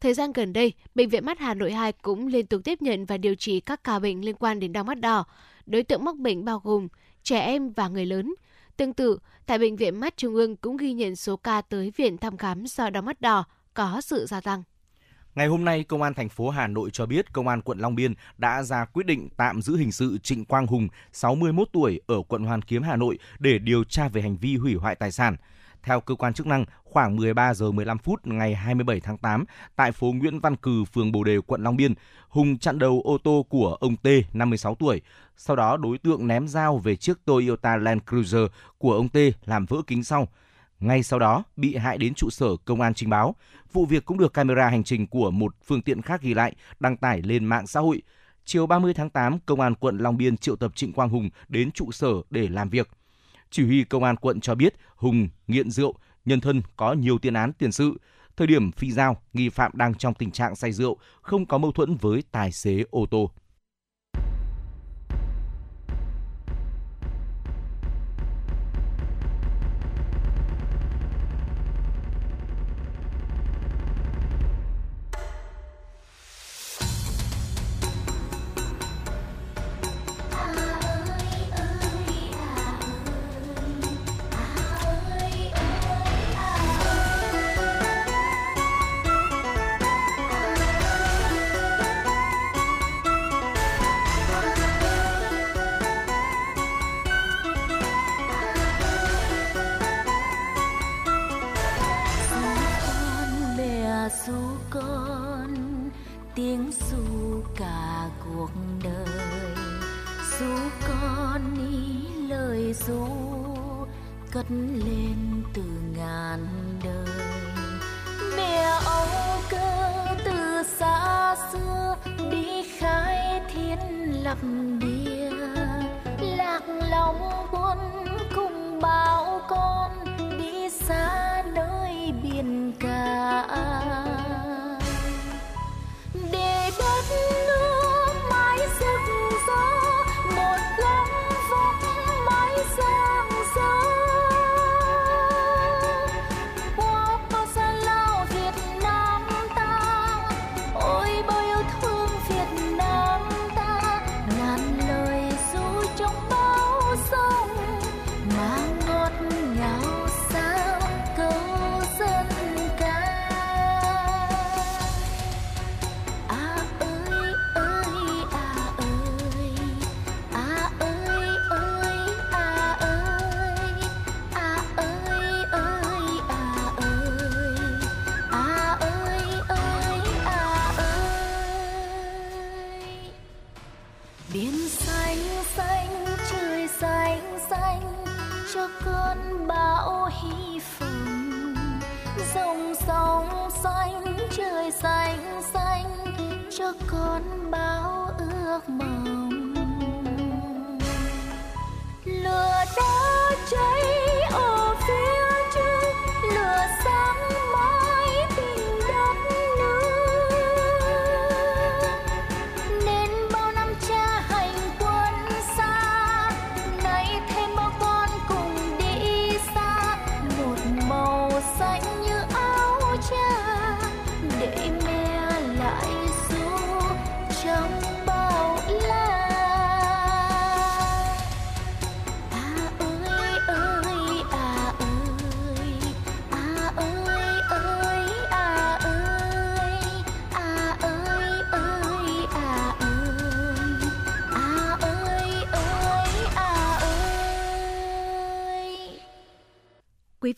Thời gian gần đây, Bệnh viện Mắt Hà Nội 2 cũng liên tục tiếp nhận và điều trị các ca bệnh liên quan đến đau mắt đỏ. Đối tượng mắc bệnh bao gồm trẻ em và người lớn. Tương tự, tại Bệnh viện Mắt Trung ương cũng ghi nhận số ca tới viện thăm khám do đau mắt đỏ có sự gia tăng. Ngày hôm nay, Công an thành phố Hà Nội cho biết Công an quận Long Biên đã ra quyết định tạm giữ hình sự Trịnh Quang Hùng, 61 tuổi, ở quận Hoàn Kiếm, Hà Nội để điều tra về hành vi hủy hoại tài sản. Theo cơ quan chức năng, khoảng 13 giờ 15 phút ngày 27 tháng 8, tại phố Nguyễn Văn Cừ, phường Bồ Đề, quận Long Biên, Hùng chặn đầu ô tô của ông T, 56 tuổi. Sau đó đối tượng ném dao về chiếc Toyota Land Cruiser của ông T làm vỡ kính sau. Ngay sau đó, bị hại đến trụ sở công an trình báo. Vụ việc cũng được camera hành trình của một phương tiện khác ghi lại, đăng tải lên mạng xã hội. Chiều 30 tháng 8, Công an quận Long Biên triệu tập Trịnh Quang Hùng đến trụ sở để làm việc. Chỉ huy Công an quận cho biết Hùng nghiện rượu, nhân thân có nhiều tiền án tiền sự. Thời điểm phi giao, nghi phạm đang trong tình trạng say rượu, không có mâu thuẫn với tài xế ô tô. Lập địa lạc lòng quân cùng bao con đi xa nơi biển cả. Để đất nước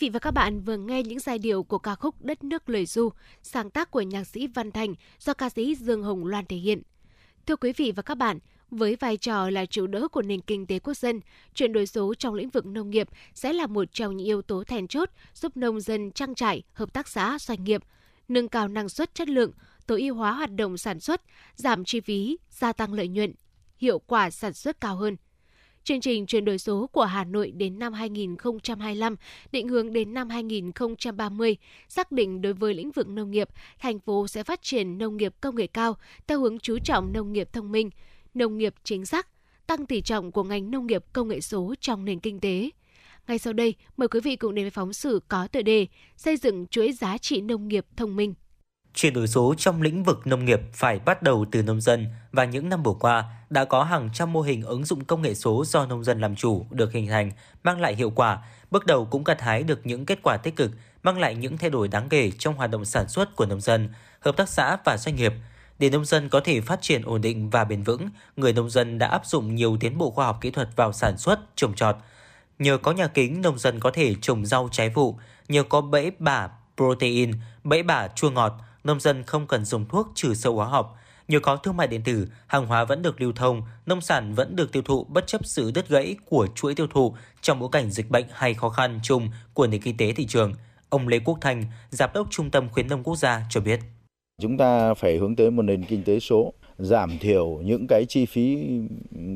vị và các bạn vừa nghe những giai điệu của ca khúc Đất nước lời du, sáng tác của nhạc sĩ Văn Thành do ca sĩ Dương Hồng Loan thể hiện. Thưa quý vị và các bạn, với vai trò là trụ đỡ của nền kinh tế quốc dân, chuyển đổi số trong lĩnh vực nông nghiệp sẽ là một trong những yếu tố then chốt giúp nông dân trang trại, hợp tác xã, doanh nghiệp nâng cao năng suất chất lượng, tối ưu hóa hoạt động sản xuất, giảm chi phí, gia tăng lợi nhuận, hiệu quả sản xuất cao hơn. Chương trình chuyển đổi số của Hà Nội đến năm 2025, định hướng đến năm 2030, xác định đối với lĩnh vực nông nghiệp, thành phố sẽ phát triển nông nghiệp công nghệ cao theo hướng chú trọng nông nghiệp thông minh, nông nghiệp chính xác, tăng tỷ trọng của ngành nông nghiệp công nghệ số trong nền kinh tế. Ngay sau đây, mời quý vị cùng đến với phóng sự có tựa đề Xây dựng chuỗi giá trị nông nghiệp thông minh. Chuyển đổi số trong lĩnh vực nông nghiệp phải bắt đầu từ nông dân và những năm vừa qua đã có hàng trăm mô hình ứng dụng công nghệ số do nông dân làm chủ được hình thành, mang lại hiệu quả, bước đầu cũng gặt hái được những kết quả tích cực, mang lại những thay đổi đáng kể trong hoạt động sản xuất của nông dân, hợp tác xã và doanh nghiệp. Để nông dân có thể phát triển ổn định và bền vững, người nông dân đã áp dụng nhiều tiến bộ khoa học kỹ thuật vào sản xuất, trồng trọt. Nhờ có nhà kính, nông dân có thể trồng rau trái vụ, nhờ có bẫy bả protein, bẫy bả chua ngọt, nông dân không cần dùng thuốc trừ sâu hóa học. Nhờ có thương mại điện tử, hàng hóa vẫn được lưu thông, nông sản vẫn được tiêu thụ bất chấp sự đứt gãy của chuỗi tiêu thụ trong bối cảnh dịch bệnh hay khó khăn chung của nền kinh tế thị trường. Ông Lê Quốc Thành, Giám đốc Trung tâm Khuyến nông Quốc gia cho biết. Chúng ta phải hướng tới một nền kinh tế số, giảm thiểu những cái chi phí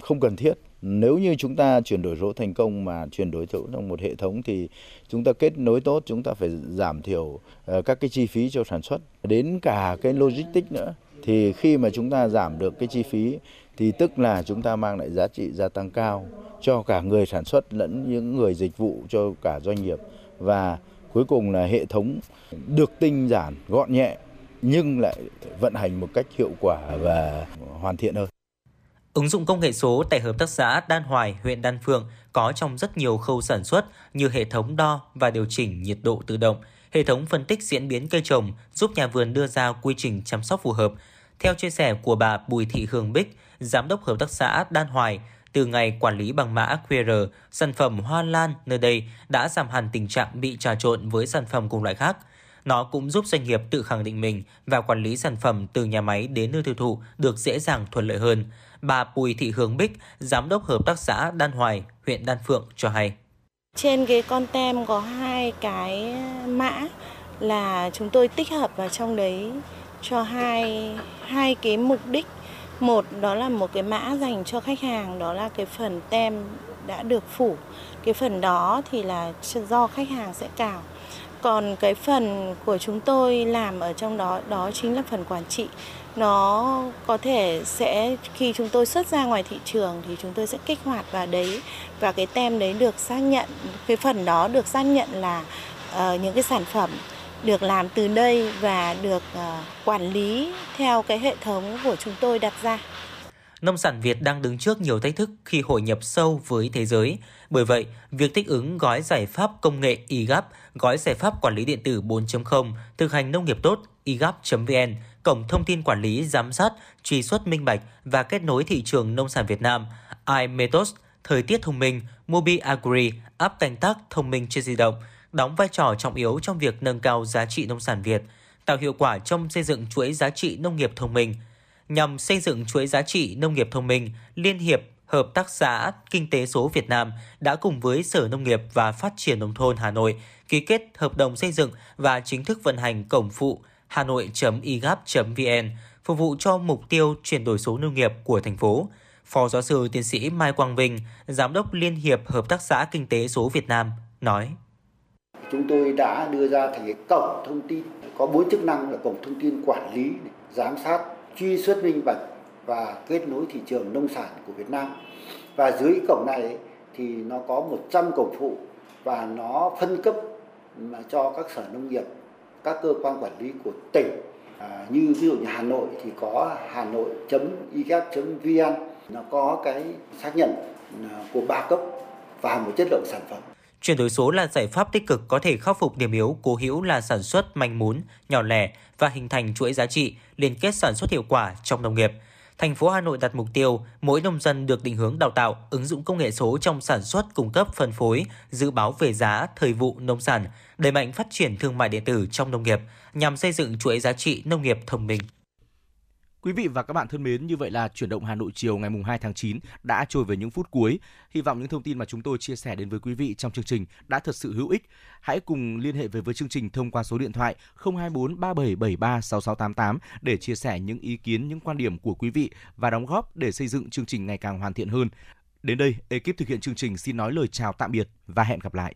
không cần thiết. Nếu như chúng ta chuyển đổi số thành công mà chuyển đổi số trong một hệ thống thì chúng ta kết nối tốt, chúng ta phải giảm thiểu ờ, các cái chi phí cho sản xuất, đến cả cái logistics nữa. Thì khi mà chúng ta giảm được cái chi phí thì tức là chúng ta mang lại giá trị gia tăng cao cho cả người sản xuất lẫn những người dịch vụ cho cả doanh nghiệp và cuối cùng là hệ thống được tinh giản gọn nhẹ nhưng lại vận hành một cách hiệu quả và hoàn thiện hơn. Ứng dụng công nghệ số tại hợp tác xã Đan Hoài, huyện Đan Phượng có trong rất nhiều khâu sản xuất như hệ thống đo và điều chỉnh nhiệt độ tự động, hệ thống phân tích diễn biến cây trồng giúp nhà vườn đưa ra quy trình chăm sóc phù hợp. Theo chia sẻ của bà Bùi Thị Hương Bích, giám đốc hợp tác xã Đan Hoài, từ ngày quản lý bằng mã QR, sản phẩm hoa lan nơi đây đã giảm hẳn tình trạng bị trà trộn với sản phẩm cùng loại khác – nó cũng giúp doanh nghiệp tự khẳng định mình và quản lý sản phẩm từ nhà máy đến nơi tiêu thụ được dễ dàng thuận lợi hơn. Bà Bùi Thị Hướng Bích, Giám đốc Hợp tác xã Đan Hoài, huyện Đan Phượng cho hay. Trên cái con tem có hai cái mã là chúng tôi tích hợp vào trong đấy cho hai hai cái mục đích. Một đó là một cái mã dành cho khách hàng, đó là cái phần tem đã được phủ. Cái phần đó thì là do khách hàng sẽ cào còn cái phần của chúng tôi làm ở trong đó đó chính là phần quản trị. Nó có thể sẽ khi chúng tôi xuất ra ngoài thị trường thì chúng tôi sẽ kích hoạt vào đấy. Và cái tem đấy được xác nhận cái phần đó được xác nhận là uh, những cái sản phẩm được làm từ đây và được uh, quản lý theo cái hệ thống của chúng tôi đặt ra. Nông sản Việt đang đứng trước nhiều thách thức khi hội nhập sâu với thế giới. Bởi vậy, việc thích ứng gói giải pháp công nghệ IGAP, gói giải pháp quản lý điện tử 4.0, thực hành nông nghiệp tốt e igap.vn, cổng thông tin quản lý, giám sát, truy xuất minh bạch và kết nối thị trường nông sản Việt Nam, iMetos, thời tiết thông minh, Mobi Agri, app canh tác thông minh trên di động, đóng vai trò trọng yếu trong việc nâng cao giá trị nông sản Việt, tạo hiệu quả trong xây dựng chuỗi giá trị nông nghiệp thông minh – nhằm xây dựng chuỗi giá trị nông nghiệp thông minh, Liên hiệp Hợp tác xã Kinh tế số Việt Nam đã cùng với Sở Nông nghiệp và Phát triển Nông thôn Hà Nội ký kết hợp đồng xây dựng và chính thức vận hành cổng phụ hà nội.igap.vn phục vụ cho mục tiêu chuyển đổi số nông nghiệp của thành phố. Phó giáo sư tiến sĩ Mai Quang Vinh, Giám đốc Liên hiệp Hợp tác xã Kinh tế số Việt Nam, nói. Chúng tôi đã đưa ra thành cái cổng thông tin có bốn chức năng là cổng thông tin quản lý, giám sát, truy xuất minh bạch và kết nối thị trường nông sản của Việt Nam. Và dưới cổng này thì nó có 100 cổng phụ và nó phân cấp cho các sở nông nghiệp, các cơ quan quản lý của tỉnh. À, như ví dụ như Hà Nội thì có hà nội.igap.vn nó có cái xác nhận à, của ba cấp và một chất lượng sản phẩm. Chuyển đổi số là giải pháp tích cực có thể khắc phục điểm yếu cố hữu là sản xuất manh mún, nhỏ lẻ và hình thành chuỗi giá trị, liên kết sản xuất hiệu quả trong nông nghiệp. Thành phố Hà Nội đặt mục tiêu mỗi nông dân được định hướng đào tạo, ứng dụng công nghệ số trong sản xuất, cung cấp, phân phối, dự báo về giá, thời vụ nông sản, đẩy mạnh phát triển thương mại điện tử trong nông nghiệp nhằm xây dựng chuỗi giá trị nông nghiệp thông minh. Quý vị và các bạn thân mến, như vậy là chuyển động Hà Nội chiều ngày 2 tháng 9 đã trôi về những phút cuối. Hy vọng những thông tin mà chúng tôi chia sẻ đến với quý vị trong chương trình đã thật sự hữu ích. Hãy cùng liên hệ về với chương trình thông qua số điện thoại 024 3773 6688 để chia sẻ những ý kiến, những quan điểm của quý vị và đóng góp để xây dựng chương trình ngày càng hoàn thiện hơn. Đến đây, ekip thực hiện chương trình xin nói lời chào tạm biệt và hẹn gặp lại.